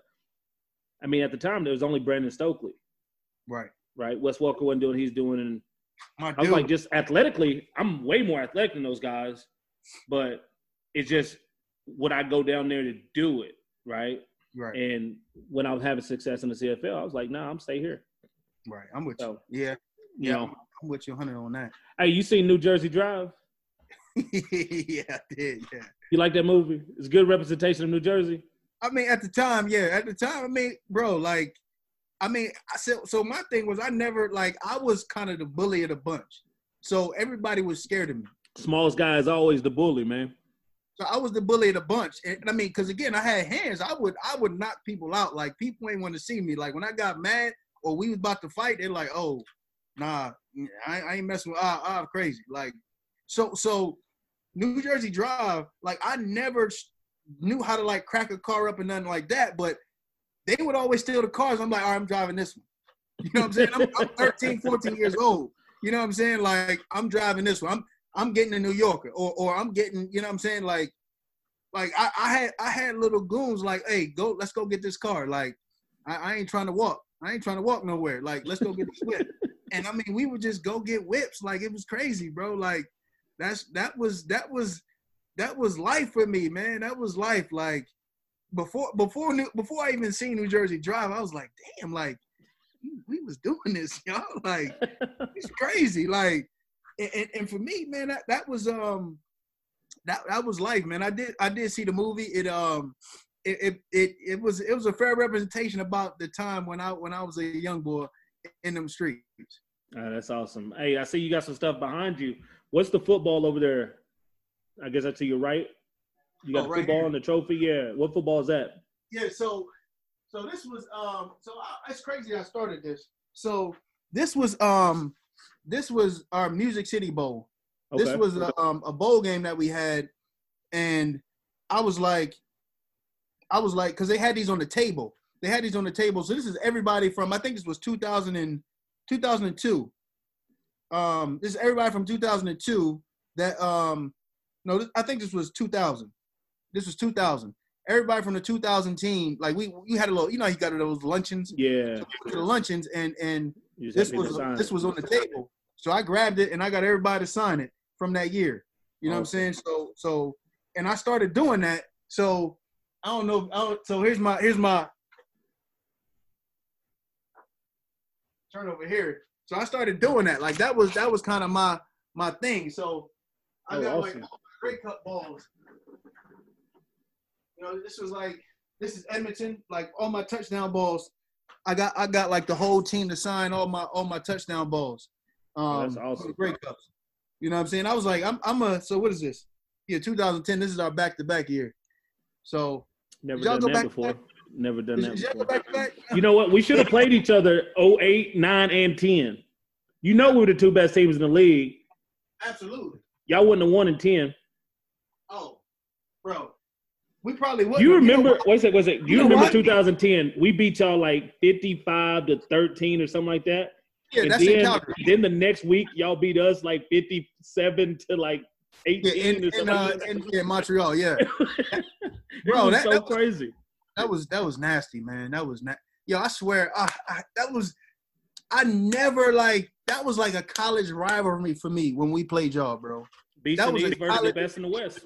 I mean at the time there was only Brandon Stokley. Right. Right. Wes Welker wasn't doing what he's doing. And My I was like, just athletically, I'm way more athletic than those guys. But it's just would I go down there to do it? Right. Right. And when I was having success in the CFL, I was like, nah, I'm stay here. Right. I'm with so, you. Yeah. You yeah, know, I'm with you 100 on that. Hey, you seen New Jersey Drive? yeah, I did. Yeah. You like that movie? It's good representation of New Jersey. I mean, at the time, yeah. At the time, I mean, bro, like I mean, I said so. My thing was, I never like I was kind of the bully of the bunch, so everybody was scared of me. Smallest guy is always the bully, man. So I was the bully of the bunch, and I mean, because again, I had hands. I would I would knock people out. Like people ain't want to see me. Like when I got mad or we was about to fight, they're like, "Oh, nah, I, I ain't messing with ah, ah crazy." Like, so so New Jersey Drive, like I never knew how to like crack a car up and nothing like that, but they would always steal the cars. I'm like, all right, I'm driving this one. You know what I'm saying? I'm, I'm 13, 14 years old. You know what I'm saying? Like, I'm driving this one. I'm I'm getting a New Yorker, or or I'm getting, you know what I'm saying? Like, like I, I had I had little goons like, hey, go, let's go get this car. Like, I, I ain't trying to walk. I ain't trying to walk nowhere. Like, let's go get this whip. and I mean, we would just go get whips. Like, it was crazy, bro. Like, that's that was that was that was life for me, man. That was life. Like, before before before I even seen New Jersey Drive, I was like, damn, like we was doing this, y'all. Like it's crazy. Like and, and for me, man, that, that was um that that was life, man. I did I did see the movie. It um it, it it it was it was a fair representation about the time when I when I was a young boy in them streets. Oh, that's awesome. Hey, I see you got some stuff behind you. What's the football over there? I guess that's to your right. You got oh, the right football here. and the trophy. Yeah. What football is that? Yeah. So, so this was um. So I, it's crazy. I started this. So this was um. This was our Music City Bowl. Okay. This was a, um a bowl game that we had, and I was like, I was like, because they had these on the table. They had these on the table. So this is everybody from I think this was 2000 and 2002. Um, this is everybody from 2002 that um no, I think this was 2000. This was 2000. Everybody from the 2000 team, like we, we had a little, you know, you got those luncheons. Yeah. So the luncheons, and and this was this was on the table. So I grabbed it and I got everybody to sign it from that year. You know awesome. what I'm saying? So so, and I started doing that. So I don't know. I don't, so here's my here's my turn over here. So I started doing that. Like that was that was kind of my my thing. So I oh, got awesome. like Grey Cup balls you know, this was like this is Edmonton. Like all my touchdown balls, I got I got like the whole team to sign all my all my touchdown balls. Um, oh, that's awesome. Grey Cups. You know what I'm saying? I was like, I'm I'm a so what is this? Yeah, 2010. This is our back to back year. So never done that before. Back? Never done that before. Back back? You know what? We should have played each other 08, 9, and 10. You know we were the two best teams in the league. Absolutely. Y'all wouldn't have won in 10. Oh, bro we probably would. You remember? You know wait a second. Was it? You, you remember 2010? We beat y'all like 55 to 13 or something like that. Yeah, and that's then, in Calgary. Then the next week, y'all beat us like 57 to like 18 yeah, in, or something. In, uh, in, in Montreal, yeah. Bro, that, so that, crazy. That was that was nasty, man. That was not. Yo, I swear, I, I, that was. I never like that was like a college rivalry for me when we played y'all, bro. Beast that was versus college, the best in the West.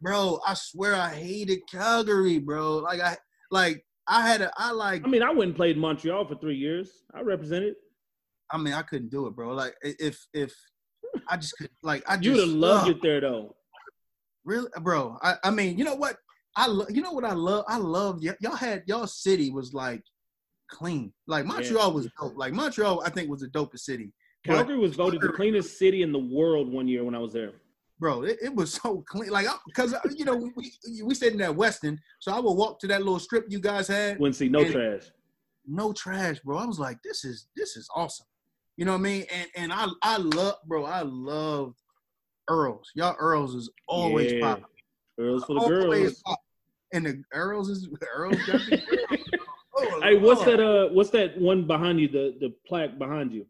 Bro, I swear I hated Calgary, bro. Like I like I had a I like I mean, I wouldn't played Montreal for three years. I represented. I mean, I couldn't do it, bro. Like if if I just could like I just You'd have loved uh, it there though. Really, bro. I, I mean, you know what? I lo- you know what I love? I love y- y'all had y'all city was like clean. Like Montreal yeah. was dope. Like Montreal, I think was the dopest city. Calgary was voted the cleanest city in the world one year when I was there. Bro, it, it was so clean. Like, because uh, you know we we stayed in that Westin, so I would walk to that little strip you guys had. Wouldn't see no trash. No trash, bro. I was like, this is this is awesome. You know what I mean? And and I I love, bro. I love Earls. Y'all Earls is always yeah. popping. Earls for the always girls. Pop. And the Earls is Earls oh, hey, what's that? Uh, what's that one behind you? The the plaque behind you.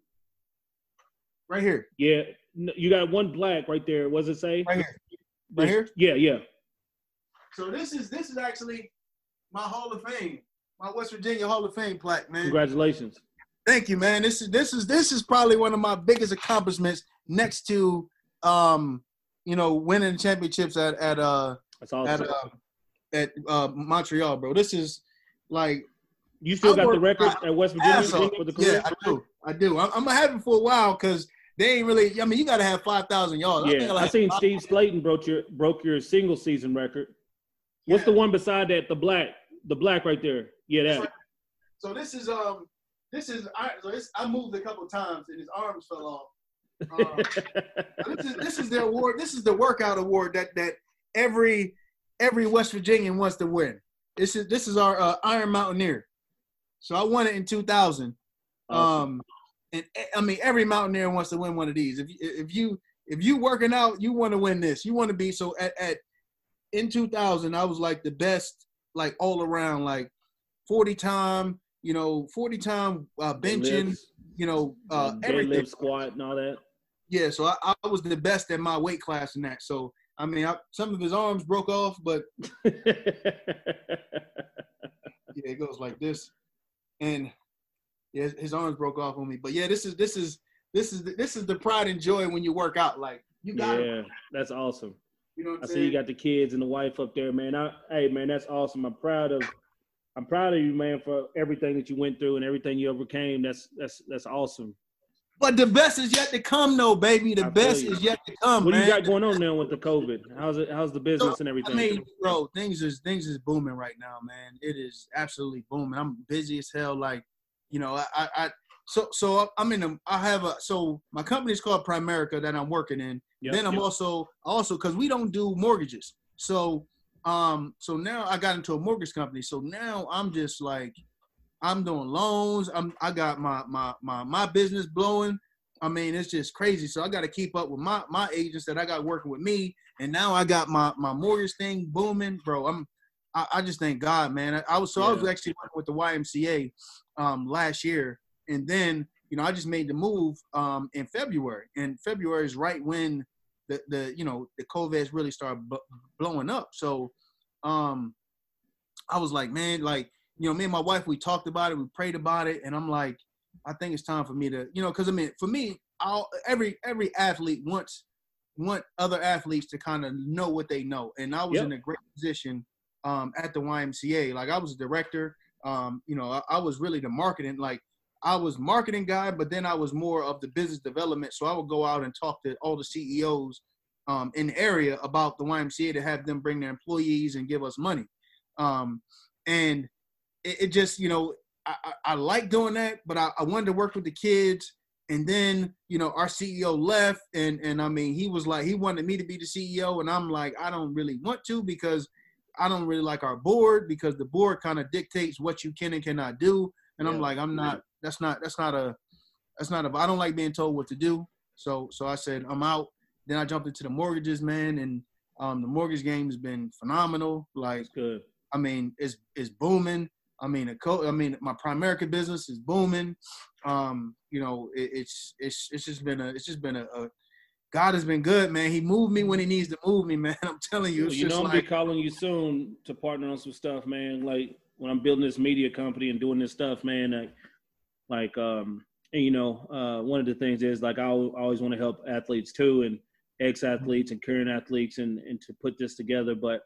Right here. Yeah, you got one black right there. What does it say? Right here. Right here. Yeah, yeah. So this is this is actually my Hall of Fame, my West Virginia Hall of Fame plaque, man. Congratulations. Thank you, man. This is this is this is probably one of my biggest accomplishments next to um, you know, winning championships at at uh awesome. at uh, at uh, Montreal, bro. This is like you still I got the record at West Virginia with the career? Yeah, I do. I do. I'm, I'm gonna have it for a while because they ain't really. I mean, you got to have five thousand yards. Yeah, I, I seen Steve Slaton broke your broke your single season record. What's yeah. the one beside that? The black, the black right there. Yeah, that. Right. So this is um, this is I. So this, I moved a couple times and his arms fell off. Um, this is this is the award. This is the workout award that that every every West Virginian wants to win. This is this is our uh, Iron Mountaineer. So I won it in 2000. Awesome. Um, and eh, I mean every mountaineer wants to win one of these. If you, if you if you working out, you want to win this. You want to be so at, at in 2000, I was like the best, like all around, like 40 time, you know, 40 time uh, benching, you know, uh, everything, squat and all that. Yeah, so I, I, was the best in my weight class in that. So I mean, I, some of his arms broke off, but yeah, it goes like this, and yeah, his arms broke off on me. But yeah, this is this is this is this is the pride and joy when you work out. Like you got yeah, that's awesome. You know, I saying? see you got the kids and the wife up there, man. I, hey, man, that's awesome. I'm proud of, I'm proud of you, man, for everything that you went through and everything you overcame. That's that's that's awesome. But the best is yet to come, though, baby. The best is yet to come. What man. do you got going on now with the COVID? How's it? How's the business so, and everything? I mean, bro, things is things is booming right now, man. It is absolutely booming. I'm busy as hell. Like you know, I, I so so I'm in a I have a so my company is called Primerica that I'm working in. Yep, then I'm yep. also also because we don't do mortgages. So um so now I got into a mortgage company. So now I'm just like I'm doing loans. I'm I got my my my my business blowing. I mean, it's just crazy. So I got to keep up with my my agents that I got working with me, and now I got my my mortgage thing booming, bro. I'm I, I just thank God, man. I, I was so yeah. I was actually working with the YMCA um, last year, and then you know I just made the move um, in February, and February is right when the the you know the COVID really started b- blowing up. So um, I was like, man, like you know, me and my wife we talked about it, we prayed about it, and I'm like, I think it's time for me to you know, because I mean, for me, I'll, every every athlete wants want other athletes to kind of know what they know, and I was yep. in a great position um, at the YMCA. Like I was a director. Um, you know, I, I, was really the marketing. Like I was marketing guy, but then I was more of the business development. So I would go out and talk to all the CEOs um, in the area about the YMCA to have them bring their employees and give us money. Um, and it, it, just, you know, I, I, I like doing that, but I, I wanted to work with the kids and then you know our ceo left and and i mean he was like he wanted me to be the ceo and i'm like i don't really want to because I don't really like our board because the board kind of dictates what you can and cannot do. And yeah. I'm like, I'm not. That's not. That's not a. That's not a. I don't like being told what to do. So so I said I'm out. Then I jumped into the mortgages, man, and Um, the mortgage game has been phenomenal. Like. I mean, it's it's booming. I mean, a co- I mean, my Primerica business is booming. Um, you know, it, it's it's it's just been a it's just been a, a, God has been good, man. He moved me when he needs to move me, man. I'm telling you, you know, I'm like, be calling you soon to partner on some stuff, man. Like when I'm building this media company and doing this stuff, man. Like, like um, and, you know, uh, one of the things is like I always want to help athletes too, and ex athletes and current athletes, and and to put this together, but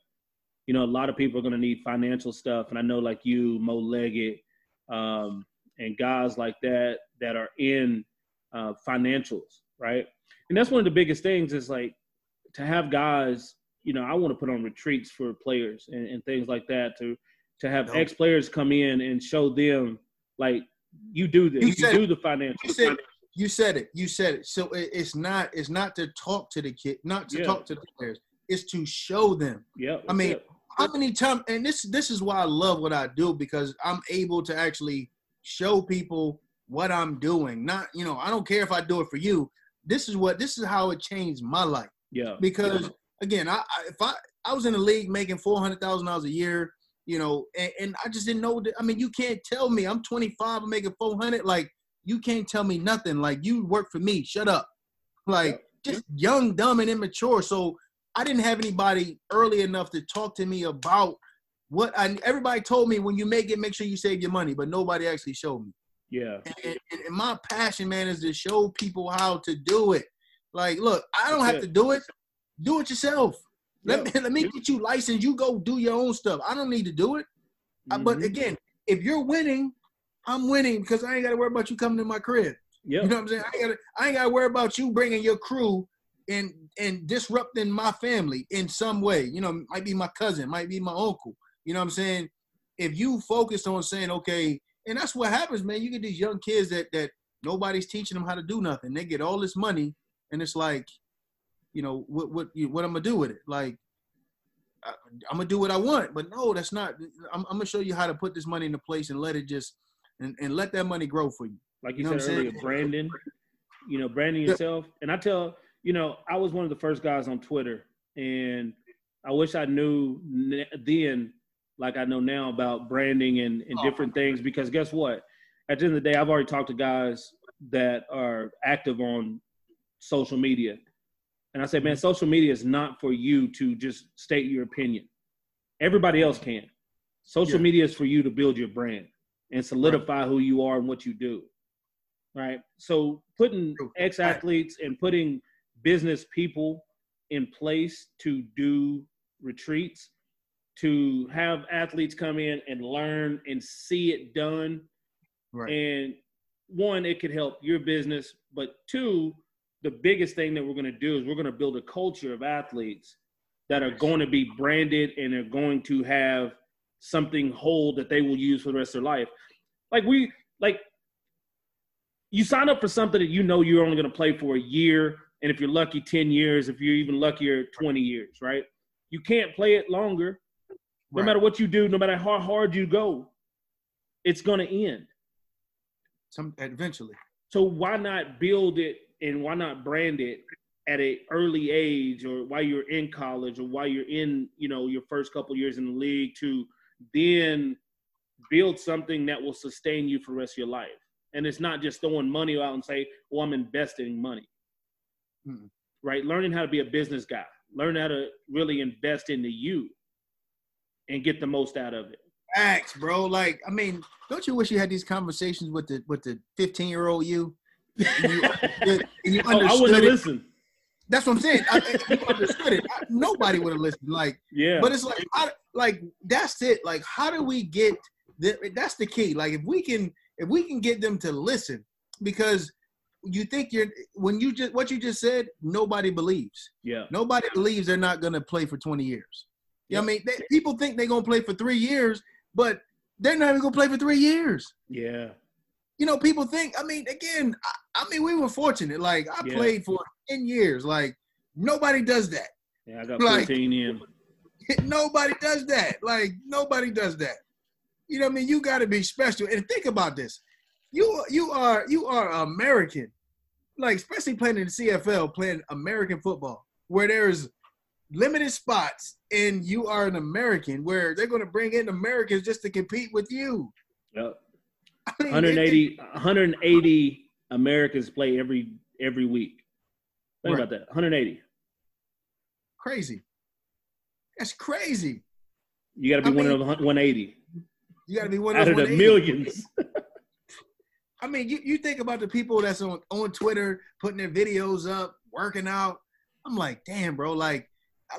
you know, a lot of people are going to need financial stuff. And I know like you, Mo Leggett, um, and guys like that that are in uh, financials, right? And that's one of the biggest things is like to have guys, you know, I want to put on retreats for players and, and things like that to to have ex players come in and show them like you do this, you, you do it. the financial. You said, you said it. You said it. So it's not it's not to talk to the kid, not to yeah. talk to the players. It's to show them. Yeah. I mean, it how many times and this this is why I love what I do because I'm able to actually show people what I'm doing. Not, you know, I don't care if I do it for you. This is what this is how it changed my life. Yeah. Because yeah. again, I, I, if I I was in the league making four hundred thousand dollars a year, you know, and, and, I just didn't know. That, I mean, you can't tell me I'm 25, I'm making 400. Like you can't tell me nothing. Like you work for me. Shut up. Like just young, dumb, and immature. So I didn't have anybody early enough to talk to me about what I. Everybody told me when you make it, make sure you save your money, but nobody actually showed me. Yeah. And, and, and my passion, man, is to show people how to do it. Like, look, I don't That's have it. to do it. Do it yourself. Let me let me get you licensed. You go do your own stuff. I don't need to do it. Mm-hmm. but again, if you're winning, I'm winning because I ain't got to worry about you coming to my crib. Yeah. You know what I'm saying? I ain't got I ain't got to worry about you bringing your crew and and disrupting my family in some way. You know, might be my cousin, might be my uncle. You know what I'm saying? If you focus on saying, okay, and that's what happens, man. You get these young kids that that nobody's teaching them how to do nothing. They get all this money, and it's like, you know, what what what I'm gonna do with it? Like, I, am gonna do what I want, but no, that's not. I'm, I'm, gonna show you how to put this money into place and let it just and, and let that money grow for you. Like you, you know said earlier, Brandon. You know, branding yourself. And I tell you know, I was one of the first guys on Twitter, and I wish I knew then, like I know now, about branding and, and different things. Because guess what? At the end of the day, I've already talked to guys that are active on social media, and I say, man, social media is not for you to just state your opinion. Everybody else can. Social yeah. media is for you to build your brand and solidify right. who you are and what you do. Right. So putting ex athletes and putting business people in place to do retreats, to have athletes come in and learn and see it done. Right. And one, it could help your business, but two, the biggest thing that we're going to do is we're going to build a culture of athletes that are going to be branded and are going to have something hold that they will use for the rest of their life. Like we like you sign up for something that you know you're only going to play for a year and if you're lucky 10 years if you're even luckier 20 years right you can't play it longer no right. matter what you do no matter how hard you go it's going to end. Some eventually. So why not build it and why not brand it at an early age or while you're in college or while you're in you know your first couple years in the league to then build something that will sustain you for the rest of your life? And it's not just throwing money out and say well i'm investing money. Mm right? Learning how to be a business guy, learn how to really invest into you and get the most out of it. Facts, bro. Like, I mean, don't you wish you had these conversations with the with the 15 year old you? And you, and you oh, I wouldn't listen. That's what I'm saying. I, you understood it. I, nobody would have listened. Like, yeah. But it's like, I, like that's it. Like, how do we get? The, that's the key. Like, if we can, if we can get them to listen, because you think you're when you just what you just said nobody believes yeah nobody believes they're not going to play for 20 years you know i mean? They, people think they're going to play for three years but they're not even going to play for three years. Yeah. You know people think i mean again i, I mean we were fortunate. Like i yeah. played for 10 years. Like nobody does that. Yeah i got 14 like, in. nobody does that. Like nobody does that. You know what i mean? You got to be special. And think about this. You you are you are American, like especially playing in the CFL, playing American football, where there's limited spots and you are an American where they're going to bring in Americans just to compete with you. Yep. I mean, 180, 180 Americans play every every week. Think right. about that. 180. Crazy. That's crazy. You got to be I one mean, of 180. You got to be one out of the millions. I mean, you, you think about the people that's on, on Twitter putting their videos up, working out. I'm like, damn, bro, like,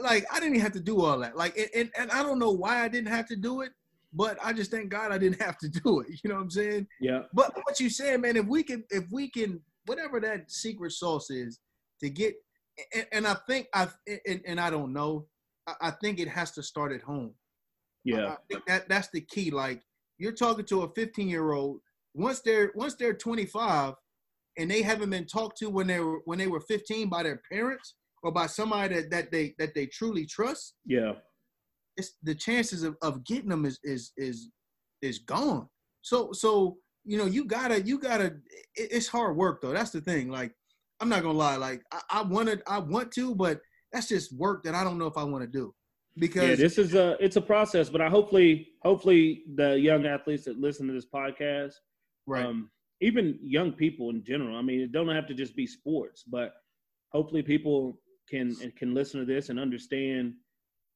like I didn't have to do all that. Like, and, and, I don't know why I didn't have to do it, but I just thank God I didn't have to do it. You know what I'm saying? Yeah. But what you saying, man, if we can, if we can, whatever that secret sauce is to get, and, and I think I, and, and I don't know, I, I think it has to start at home. Yeah. I think that that's the key. Like you're talking to a 15 year old. Once they're once they're 25 and they haven't been talked to when they were when they were 15 by their parents or by somebody that, that they that they truly trust. Yeah. It's the chances of, of getting them is is is is gone. So so you know you gotta you gotta it, it's hard work though. That's the thing. Like I'm not gonna lie. Like I, I wanted I want to, but that's just work that I don't know if I want to do because yeah, this is a it's a process. But I hopefully hopefully the young athletes that listen to this podcast, right, um, even young people in general. I mean, it don't have to just be sports, but hopefully people can can listen to this and understand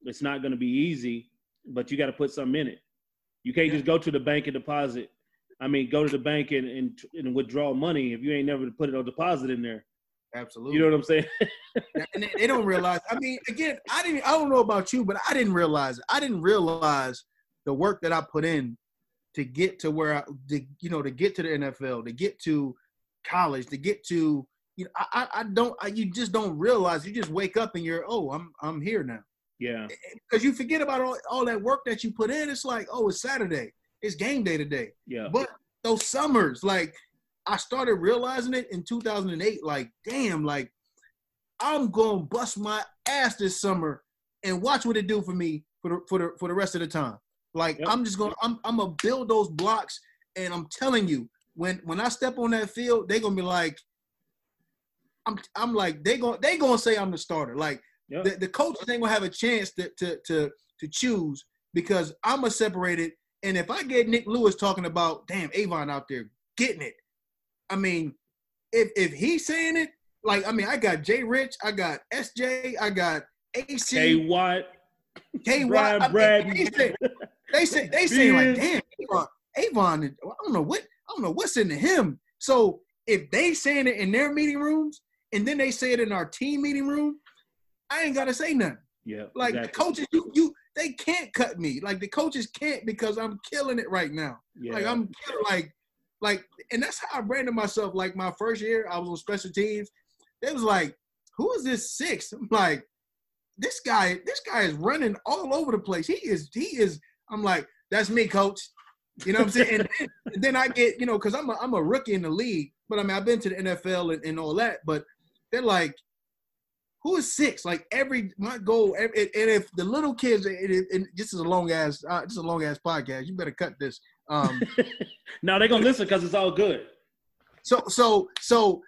it's not going to be easy, but you got to put something in it. You can't yeah. just go to the bank and deposit. I mean, go to the bank and, and, and withdraw money if you ain't never put it on deposit in there. Absolutely. You know what I'm saying? and they, they, don't realize. I mean, again, I didn't. I don't know about you, but I didn't realize. It. I didn't realize the work that I put in to get to where I, to, you know, to get to the NFL, to get to college, to get to, you know, I, I don't. I, you just don't realize. You just wake up and you're, oh, I'm, I'm here now. Yeah. Because you forget about all, all that work that you put in. It's like, oh, it's Saturday. It's game day today. Yeah. But those summers, like I started realizing it in 2008. Like, damn, like I'm gonna bust my ass this summer and watch what it do for me for the for the for the rest of the time. Like, yep. I'm just gonna I'm I'm gonna build those blocks, and I'm telling you, when when I step on that field, they're gonna be like, I'm I'm like they going they gonna say I'm the starter. Like yep. the, the coaches ain't gonna have a chance to to to to choose because I'm a separated. And if I get Nick Lewis talking about, damn, Avon out there getting it, I mean, if if he's saying it, like I mean, I got Jay Rich, I got SJ, I got AC, K Watt, K Watt. Brad, they say they say they say like, damn, Avon, Avon, I don't know what I don't know what's into him. So if they saying it in their meeting rooms and then they say it in our team meeting room, I ain't gotta say nothing. Yeah. Like exactly. the coaches, you you they can't cut me. Like the coaches can't because I'm killing it right now. Yeah. Like I'm killing, like like, and that's how I branded myself. Like my first year, I was on special teams. It was like, who is this six? I'm like, this guy, this guy is running all over the place. He is, he is. I'm like, that's me, coach. You know what I'm saying? and, then, and then I get, you know, because I'm a, I'm a rookie in the league, but I mean, I've been to the NFL and, and all that. But they're like, who is six? Like every my goal, every, and if the little kids, and, this is a long ass, uh, this is a long ass podcast. You better cut this. Um, now they're gonna listen because it's all good. So so so,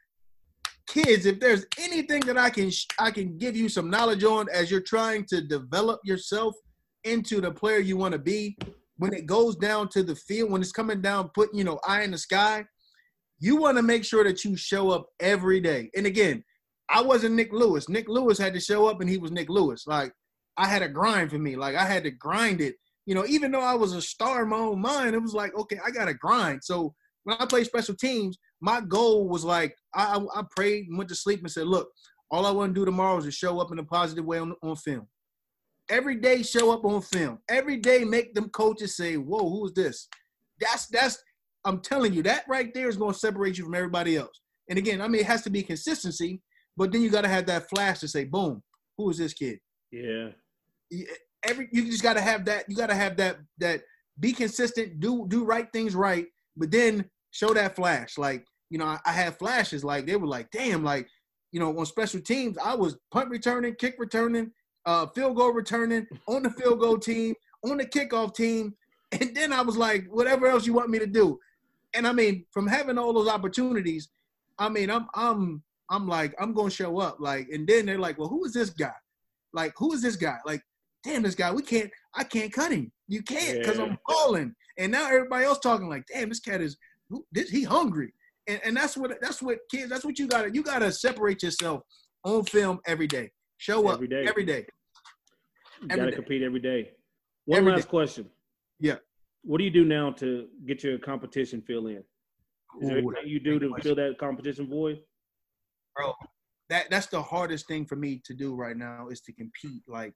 kids, if there's anything that I can I can give you some knowledge on as you're trying to develop yourself into the player you want to be, when it goes down to the field, when it's coming down, putting you know eye in the sky, you want to make sure that you show up every day. And again, I wasn't Nick Lewis. Nick Lewis had to show up, and he was Nick Lewis. Like I had a grind for me. Like I had to grind it you know, even though I was a star in my own mind, it was like, okay, I got to grind. So when I played special teams, my goal was like, I, I prayed and went to sleep and said, look, all I want to do tomorrow is to show up in a positive way on, on film. Every day, show up on film. Every day, make them coaches say, whoa, who is this? That's, that's, I'm telling you, that right there is going to separate you from everybody else. And again, I mean, it has to be consistency, but then you got to have that flash to say, boom, who is this kid? Yeah every you just got to have that. You got to have that that be consistent, do do right things right, but then show that flash. Like you know, I, I had flashes. Like they were like, damn, like you know, on special teams, I was punt returning, kick returning, uh, field goal returning on the field goal team, on the kickoff team, and then I was like, whatever else you want me to do. And I mean, from having all those opportunities, I mean, I'm I'm I'm like, I'm gonna show up. Like, and then they're like, well, who is this guy? like who is this guy? Like, damn, this guy, we can't, I can't cut him. You can't because yeah. I'm balling. And now everybody else talking like, damn, this cat is, this, he hungry. And, and that's what that's what kids. That's what you gotta you gotta separate yourself on film every day. Show up every day. Every day. You every gotta day. compete every day. One every last day. question. Yeah. What do you do now to get your competition fill in? Is there anything you do to question. fill that competition void? Bro, that that's the hardest thing for me to do right now is to compete. Like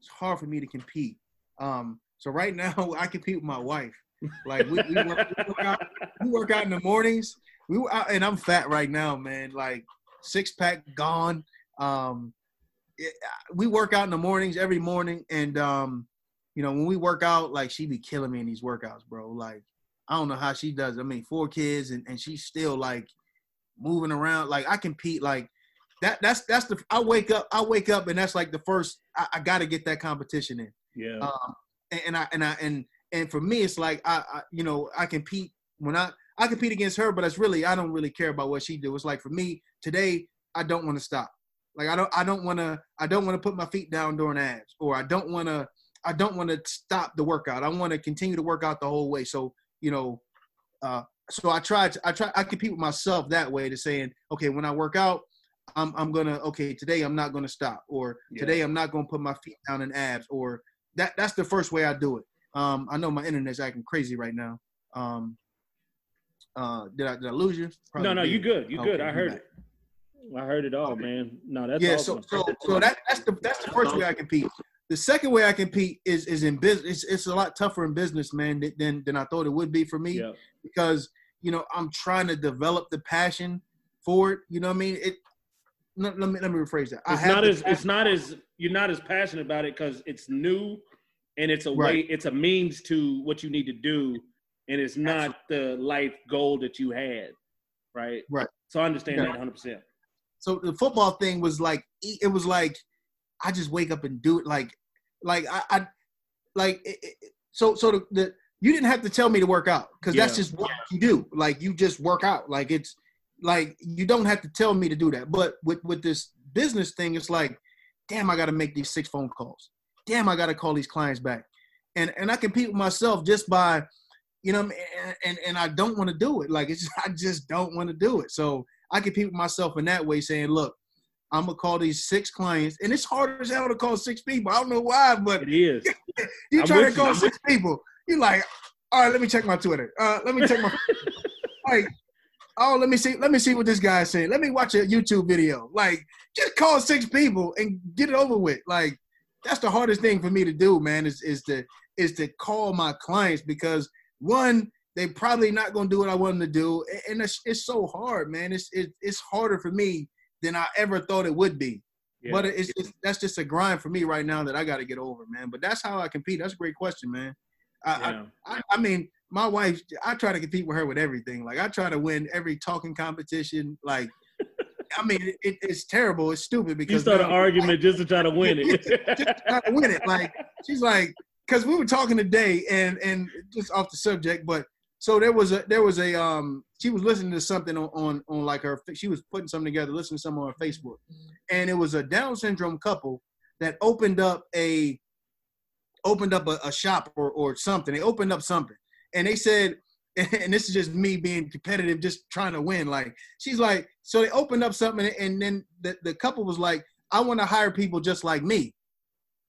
it's hard for me to compete. Um, so right now I compete with my wife. Like we, we, work, we, work, out, we work out in the mornings. We were out, and I'm fat right now, man. Like six pack gone. Um, it, we work out in the mornings every morning, and um, you know when we work out, like she be killing me in these workouts, bro. Like I don't know how she does. It. I mean, four kids, and, and she's still like moving around. Like I compete, like that. That's that's the. I wake up. I wake up, and that's like the first. I, I got to get that competition in. Yeah. Um, and, and I and I and and for me, it's like I, I, you know, I compete when I I compete against her, but it's really I don't really care about what she do. It's like for me today, I don't want to stop. Like I don't I don't want to I don't want to put my feet down during abs, or I don't want to I don't want to stop the workout. I want to continue to work out the whole way. So you know, uh, so I try to I try I compete with myself that way to saying okay when I work out. I'm, I'm gonna okay today I'm not gonna stop or yeah. today I'm not gonna put my feet down in abs or that that's the first way I do it. Um, I know my internet's acting crazy right now. Um, uh, did I did I lose you? Probably no, no, did. you good. You okay, good. I heard it. I heard it all, okay. man. No, that's yeah. Awesome. So, so, so that that's the that's the first way I compete. The second way I compete is is in business. It's, it's a lot tougher in business, man, than than I thought it would be for me. Yeah. Because you know I'm trying to develop the passion for it. You know what I mean? It. Let, let me let me rephrase that. It's not as it's not as you're not as passionate about it because it's new and it's a right. way it's a means to what you need to do and it's not Absolutely. the life goal that you had right right so i understand yeah. that 100% so the football thing was like it was like i just wake up and do it like like i, I like it, it, so so the, the you didn't have to tell me to work out because yeah. that's just what you do like you just work out like it's like you don't have to tell me to do that but with with this business thing it's like damn i got to make these six phone calls damn, I got to call these clients back. And and I compete with myself just by, you know, and and, and I don't want to do it. Like it's just, I just don't want to do it. So I compete with myself in that way, saying, look, I'm gonna call these six clients, and it's hard as hell to call six people. I don't know why, but it is. you try to call you. six people, you're like, all right, let me check my Twitter. Uh, let me check my. like, oh, let me see, let me see what this guy's saying. Let me watch a YouTube video. Like, just call six people and get it over with. Like, that's the hardest thing for me to do, man, is is to is to call my clients because one, they probably not gonna do what I want them to do, and it's it's so hard, man. It's it, it's harder for me than I ever thought it would be. Yeah. But it's, it's that's just a grind for me right now that I got to get over, man. But that's how I compete. That's a great question, man. I, yeah. I, I, I mean, my wife, I try to compete with her with everything. Like I try to win every talking competition. Like I mean, it, it's terrible. It's stupid because you start an argument just to try to win it. just to try to win it. Like she's like, because we were talking today, and and just off the subject, but so there was a there was a um she was listening to something on on, on like her she was putting something together, listening to something on her Facebook, and it was a Down syndrome couple that opened up a opened up a, a shop or or something. They opened up something, and they said and this is just me being competitive, just trying to win. Like she's like, so they opened up something, and then the, the couple was like, I want to hire people just like me.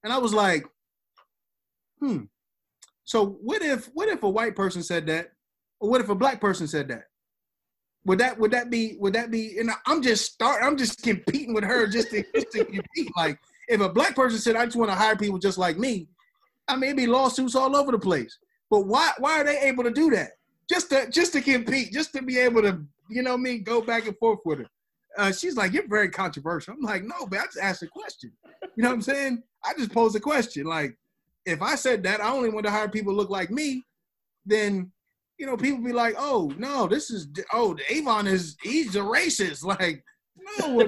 And I was like, hmm. So what if what if a white person said that? Or what if a black person said that? Would that would that be would that be and I'm just start I'm just competing with her just to, just to compete. Like if a black person said I just want to hire people just like me, I mean be lawsuits all over the place. But why why are they able to do that? just to just to compete, just to be able to, you know, me go back and forth with her. Uh, she's like, "You're very controversial." I'm like, "No, but I just asked a question." You know what I'm saying? I just posed a question. Like, if I said that I only want to hire people look like me, then you know, people be like, "Oh no, this is oh Avon is he's a racist." Like, no,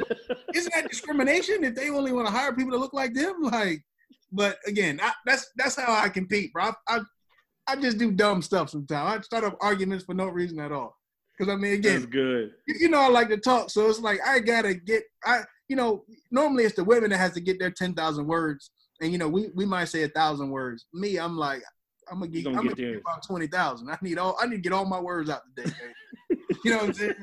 isn't that discrimination if they only want to hire people to look like them? Like, but again, I, that's that's how I compete, bro. I, I, I just do dumb stuff sometimes. I start up arguments for no reason at all. Because I mean, again, That's good. You, you, know, I like to talk, so it's like I gotta get. I you know, normally it's the women that has to get their ten thousand words, and you know, we we might say a thousand words. Me, I'm like, I'm gonna get, I'm gonna get about twenty thousand. I need all, I need to get all my words out today. you know what I'm saying?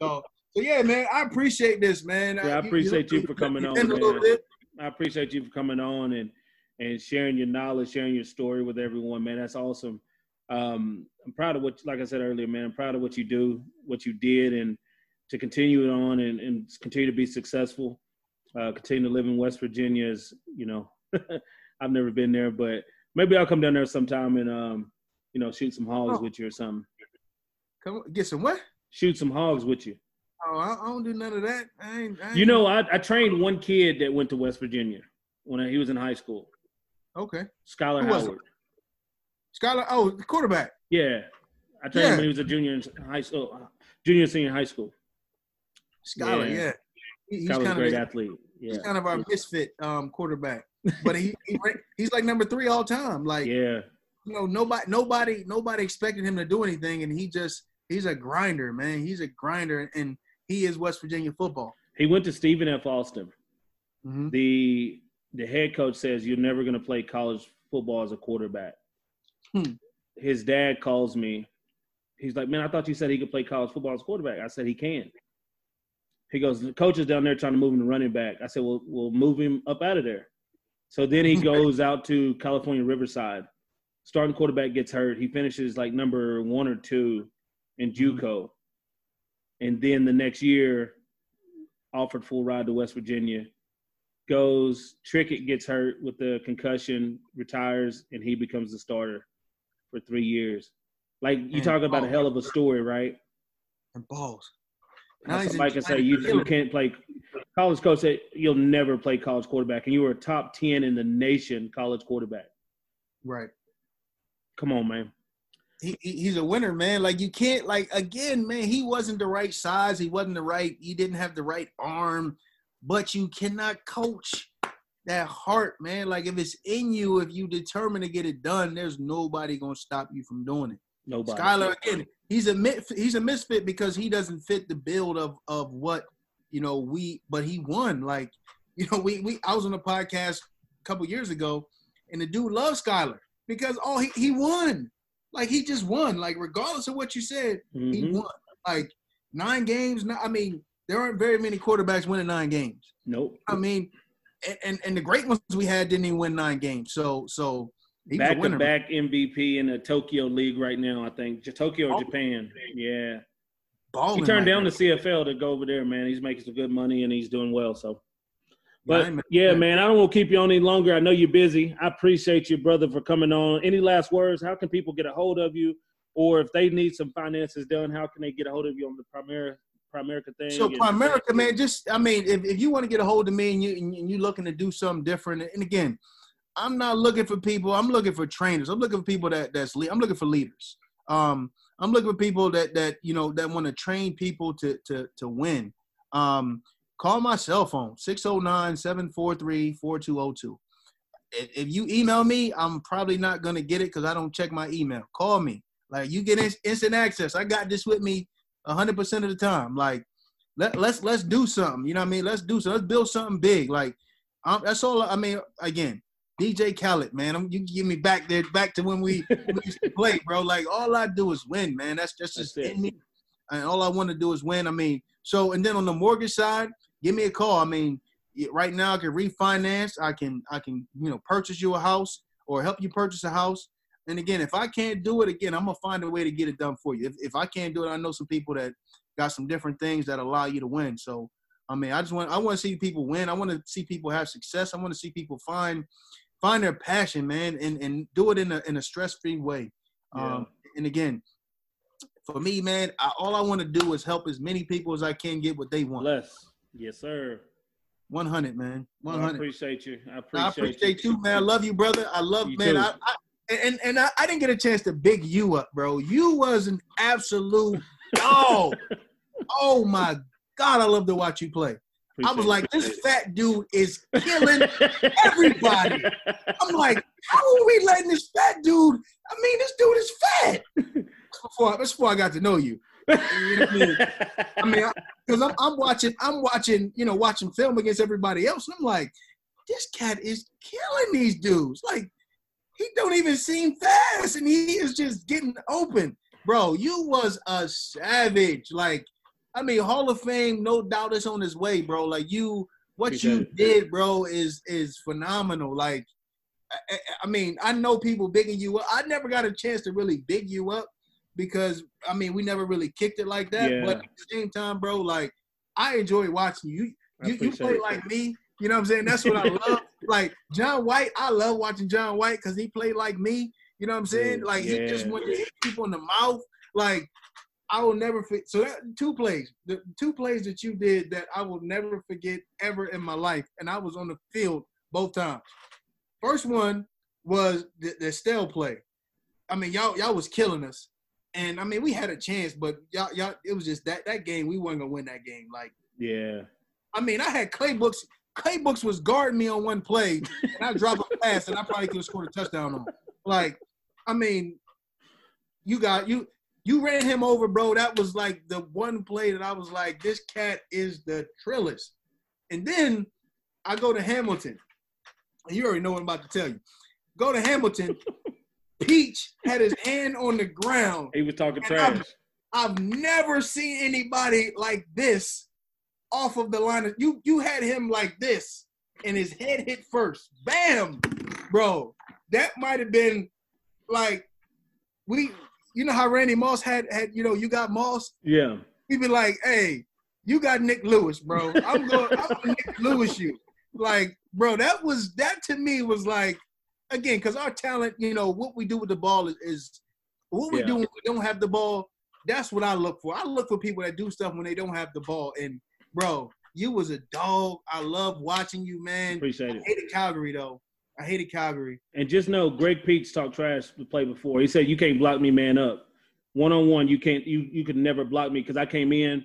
So, so yeah, man, I appreciate this, man. Yeah, I appreciate you, you, for coming on. Man. I appreciate you for coming on and and sharing your knowledge, sharing your story with everyone, man. That's awesome. Um, I'm proud of what, like I said earlier, man. I'm proud of what you do, what you did, and to continue it on and, and continue to be successful. Uh, continue to live in West Virginia is, you know, I've never been there, but maybe I'll come down there sometime and, um, you know, shoot some hogs oh. with you or something. Come get some what? Shoot some hogs with you. Oh, I, don't do none of that. I ain't, I ain't you know, I, I trained one kid that went to West Virginia when he was in high school. Okay. Skyler Howard. Skyler, oh, the quarterback. Yeah, I trained yeah. him when he was a junior in high school, junior senior high school. Skyler, yeah. yeah. He, he's kind a great of, athlete. Yeah. He's kind of our misfit um, quarterback, but he, he he's like number three all time. Like yeah, you know nobody nobody nobody expected him to do anything, and he just he's a grinder, man. He's a grinder, and he is West Virginia football. He went to Stephen F. Austin. Mm-hmm. The the head coach says you're never going to play college football as a quarterback. Hmm. His dad calls me. He's like, "Man, I thought you said he could play college football as a quarterback." I said he can. He goes, the coach is down there trying to move him to running back. I said, well, we'll move him up out of there. So then he goes out to California Riverside. Starting quarterback gets hurt. He finishes like number one or two in mm-hmm. JUCO. And then the next year, offered full ride to West Virginia. Goes, Trickett gets hurt with the concussion, retires, and he becomes the starter for three years. Like you and talk about a oh. hell of a story, right? And balls. Now somebody can say you, you can't play. College coach said you'll never play college quarterback, and you were a top ten in the nation college quarterback. Right. Come on, man. He, he's a winner, man. Like you can't like again, man. He wasn't the right size. He wasn't the right. He didn't have the right arm. But you cannot coach that heart, man. Like if it's in you, if you determine to get it done, there's nobody gonna stop you from doing it. Nobody. Skyler again, he's a he's a misfit because he doesn't fit the build of of what you know we. But he won. Like you know, we we I was on a podcast a couple years ago, and the dude loves Skyler because oh he he won. Like he just won. Like regardless of what you said, mm-hmm. he won. Like nine games. I mean, there aren't very many quarterbacks winning nine games. Nope. I mean, and, and, and the great ones we had didn't even win nine games. So so back to back MVP in the Tokyo League right now. I think Tokyo. Japan. Yeah. Balling he turned down the CFL to go over there, man. He's making some good money and he's doing well. So, but yeah, man, I don't want to keep you on any longer. I know you're busy. I appreciate you, brother, for coming on. Any last words? How can people get a hold of you? Or if they need some finances done, how can they get a hold of you on the Primera Primerica thing? So Primerica, man, just I mean, if, if you want to get a hold of me and you and you looking to do something different, and again, I'm not looking for people. I'm looking for trainers. I'm looking for people that that's I'm looking for leaders. Um, I'm looking for people that that you know that want to train people to to to win. Um, call my cell phone 609-743-4202. If, if you email me, I'm probably not gonna get it because I don't check my email. Call me. Like you get instant access. I got this with me 100 percent of the time. Like let let's let's do something. You know what I mean? Let's do so. Let's build something big. Like um, that's all. I mean, again, DJ Khaled, man. I'm, you give me back there, back to when we, we used to play, bro. Like all I do is win, man. That's just, just in me. And all I want to do is win. I mean, so and then on the mortgage side, give me a call. I mean, right now I can refinance. I can I can you know purchase you a house or help you purchase a house. And again, if I can't do it again, I'm gonna find a way to get it done for you. If if I can't do it, I know some people that got some different things that allow you to win. So I mean, I just want I want to see people win. I want to see people have success. I want to see people find find their passion, man, and and do it in a in a stress free way. Yeah. Um, and again, for me, man, I, all I want to do is help as many people as I can get what they want. Less, yes, sir. One hundred, man. One hundred. I appreciate you. I appreciate, I appreciate you. you. man. I love you, brother. I love, you man. I, I, and and I, I didn't get a chance to big you up, bro. You was an absolute dog. oh my God, I love to watch you play. I was like, this fat dude is killing everybody. I'm like, how are we letting this fat dude? I mean, this dude is fat. Before, that's before I got to know you. You know I mean? I mean, because I'm, I'm watching, I'm watching, you know, watching film against everybody else, and I'm like, this cat is killing these dudes. Like, he don't even seem fast, and he is just getting open, bro. You was a savage. Like, I mean, Hall of Fame, no doubt, is on his way, bro. Like you, what Appreciate you it. did, bro, is is phenomenal. Like, I, I- mean, I know people bigging you up. I never got a chance to really big you up because I mean, we never really kicked it like that. Yeah. But at the same time, bro, like I enjoy watching you. You, you play it. like me. You know what I'm saying? That's what I love. Like John White, I love watching John White because he played like me. You know what I'm saying? Yeah, Like he just yeah. wanted to hit people in the mouth. Like I will never forget. So that two plays, the two plays that you did that I will never forget ever in my life, and I was on the field both times. First one was the, the Estelle play. I mean, y'all y'all was killing us, and I mean we had a chance, but y'all y'all it was just that that game we weren't gonna win that game. Like yeah. I mean, I had Clay Books. Clay Books was guarding me on one play, and I dropped a pass, and I probably could have scored a touchdown on. him. Like, I mean, you got you you ran him over, bro. That was like the one play that I was like, this cat is the trillest. And then I go to Hamilton. And you already know what I'm about to tell you. Go to Hamilton. Peach had his hand on the ground. He was talking And I'm- trash. I've never seen anybody like this off of the line. Of, you you had him like this, and his head hit first. Bam, bro. That might have been like we. You know how Randy Moss had had. You know, you got Moss. Yeah. He'd be like, "Hey, you got Nik Lewis, bro. I'm going. I'm gonna Nik Lewis you." Like, bro, that was that to me was like, again, because our talent, you know, what we do with the ball is, is what we Yeah. do when we don't have the ball. That's what I look for. I look for people that do stuff when they don't have the ball. And bro, you was a dog. I love watching you, man. Appreciate I it. hated Calgary though. I hated Calgary. And just know, Greg Peach talked trash to play before. He said, "You can't block me, man up. One on one, you can't. You you could never block me because I came in,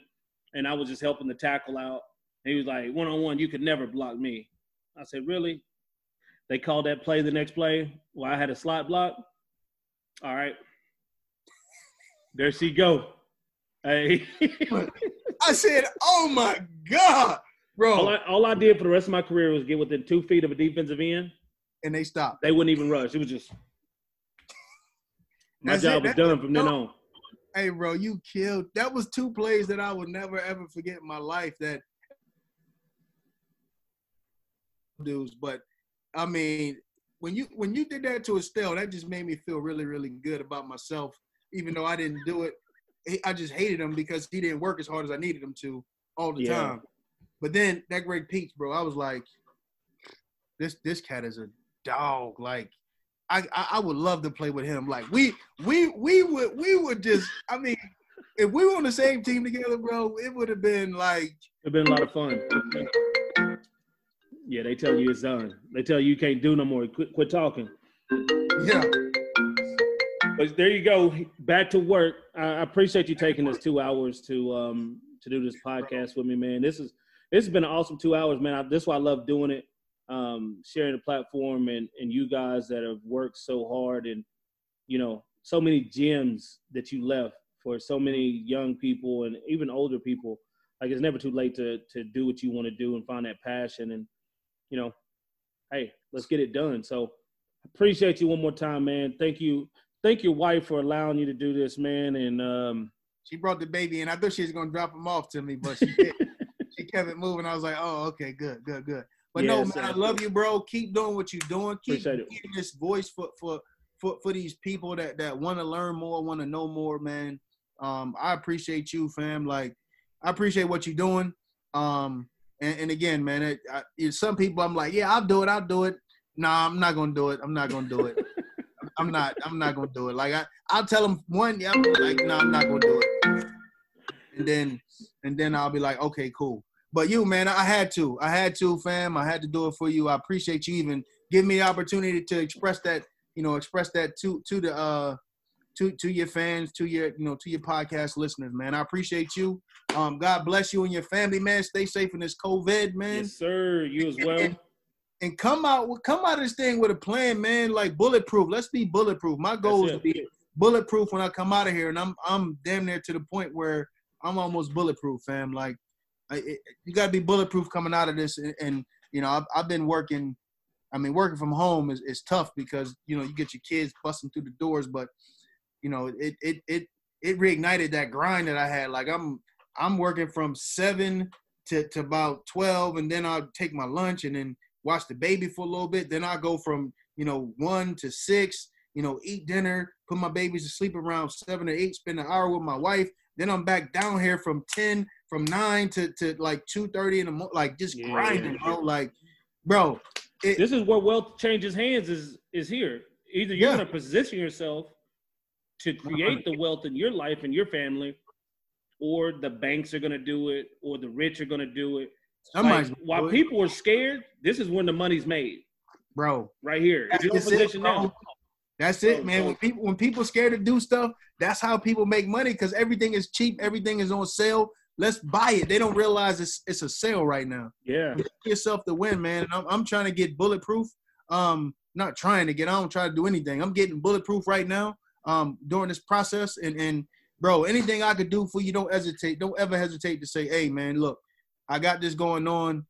and I was just helping the tackle out. And he was like, one on one, you could never block me. I said, really? They called that play the next play. Well, I had a slot block. All right, there she go. Hey, I said, "Oh my god, bro!" all I, all I did for the rest of my career was get within two feet of a defensive end. and they stopped. They wouldn't even rush. It was just my That's job was done from then on. Hey, bro, you killed. That was two plays that I would never ever forget in my life. That dudes, but I mean, when you when you did that to Estelle, that just made me feel really, really good about myself. Even though I didn't do it, I just hated him because he didn't work as hard as I needed him to all the Yeah. time. But then that Greg Peach, bro, I was like, this this cat is a dog. Like, I, I I would love to play with him. Like we we we would we would just. I mean, if we were on the same team together, bro, it would have been like It's been a lot of fun. Yeah, they tell you it's done. They tell you you can't do no more. Quit, quit talking. yeah. But there you go. Back to work. I appreciate you taking this two hours to um to do this podcast with me, man. This is this has been an awesome two hours, man. I, this is why I love doing it. Um, sharing the platform and and you guys that have worked so hard and you know so many gems that you left for so many young people and even older people. Like it's never too late to to do what you want to do and find that passion and you know, hey, let's get it done. So appreciate you one more time, man. Thank you thank your wife for allowing you to do this, man. And um, She brought the baby in. I thought she was gonna drop him off to me, but she did. she kept it moving. I was like, oh, okay, good, good, good. But no, man, I love you, bro. Keep doing what you're doing. Keep it. giving this voice for for for, for these people that that want to learn more, want to know more, man. Um, I appreciate you, fam. Like, I appreciate what you're doing. Um, and, and again, man, it, I, it's some people I'm like, yeah, I'll do it, I'll do it. Nah, I'm not gonna do it. I'm not gonna do it. I'm not. I'm not gonna do it. Like I, I'll tell them one. Yeah, I'm like, no, I'm not gonna do it. And then, and then I'll be like, okay, cool. But you, man, I had to. I had to, fam. I had to do it for you. I appreciate you even giving me the opportunity to express that. You know, express that to to the uh to to your fans, to your you know to your podcast listeners, man. I appreciate you. Um, God bless you and your family, man. Stay safe in this COVID, man yes, sir. You as well. Come out come out of this thing with a plan, man. Like bulletproof. Let's be bulletproof. My goal is That's to be bulletproof when I come out of here, and I'm I'm damn near to the point where I'm almost bulletproof, fam. Like, I, it, you got to be bulletproof coming out of this, and, and you know, I've, I've been working. I mean, working from home is, is tough because you know you get your kids busting through the doors, but you know it it it it reignited that grind that I had. Like I'm I'm working from seven to, to about twelve, and then I'll take my lunch and then watch the baby for a little bit. Then I go from you know one to six, you know, eat dinner, put my babies to sleep around seven or eight, spend an hour with my wife. Then I'm back down here from ten, from nine to to like two thirty in the morning, like just yeah. grinding, bro. Like, bro, it, this is where wealth changes hands. Is is here? Either you're yeah. gonna position yourself to create the wealth in your life and your family, or the banks are gonna do it, or the rich are gonna do it. Like, while people are scared, this is when the money's made, bro. Right here. Position it, now. That's it, man. When people when people scared to do stuff, that's how people make money because everything is cheap, everything is on sale. Let's buy it. They don't realize it's it's a sale right now. Yeah, Give yourself to win, man. And I'm, I'm trying to get bulletproof. Um, not trying to get. I don't try to do anything. I'm getting bulletproof right now. Um, during this process, and and bro, anything I could do for you, don't hesitate. Don't ever hesitate to say, hey, man, look, I got this going on,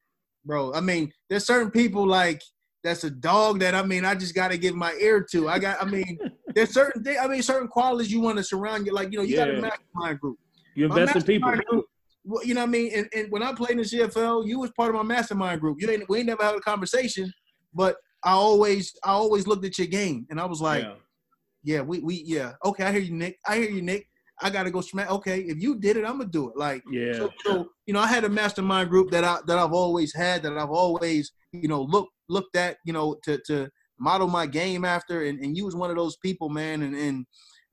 bro. I mean, there's certain people like that's a dog that I mean I just got to give my ear to. I got I mean there's certain things I mean certain qualities you want to surround you like you know you yeah. got a mastermind group. You invest in people. Group, you know what I mean? And, and when I played in the CFL, you was part of my mastermind group. You ain't we ain't never had a conversation, but I always I always looked at your game and I was like, yeah, yeah we we yeah okay I hear you Nik I hear you Nik. I gotta go smack. Okay, if you did it, I'm gonna do it. Like, yeah. So, so, you know, I had a mastermind group that I that I've always had, that I've always, you know, looked looked at, you know, to to model my game after, and, and you was one of those people, man. And and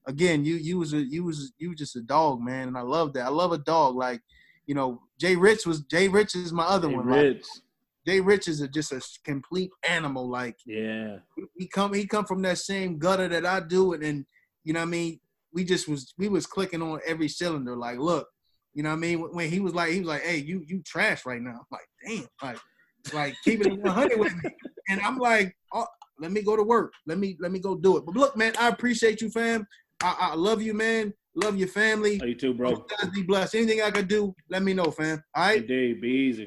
again, you you was a you was you was just a dog, man, and I love that. I love a dog. Like, you know, Jay Rich was Jay Rich is my other Jay one. Rich. Like, Jay Rich is a, just a complete animal. Like, yeah, he come he come from that same gutter that I do, and, and you know what I mean. We just was we was clicking on every cylinder. Like, look, you know what I mean. When he was like, he was like, hey, you you trash right now. I'm like, damn, like like keep it 100 with me. And I'm like, oh, let me go to work. Let me let me go do it. But look, man, I appreciate you, fam. I, I love you, man. Love your family. Love you too, bro. be blessed. Anything I could do, let me know, fam. All right. Indeed, be easy.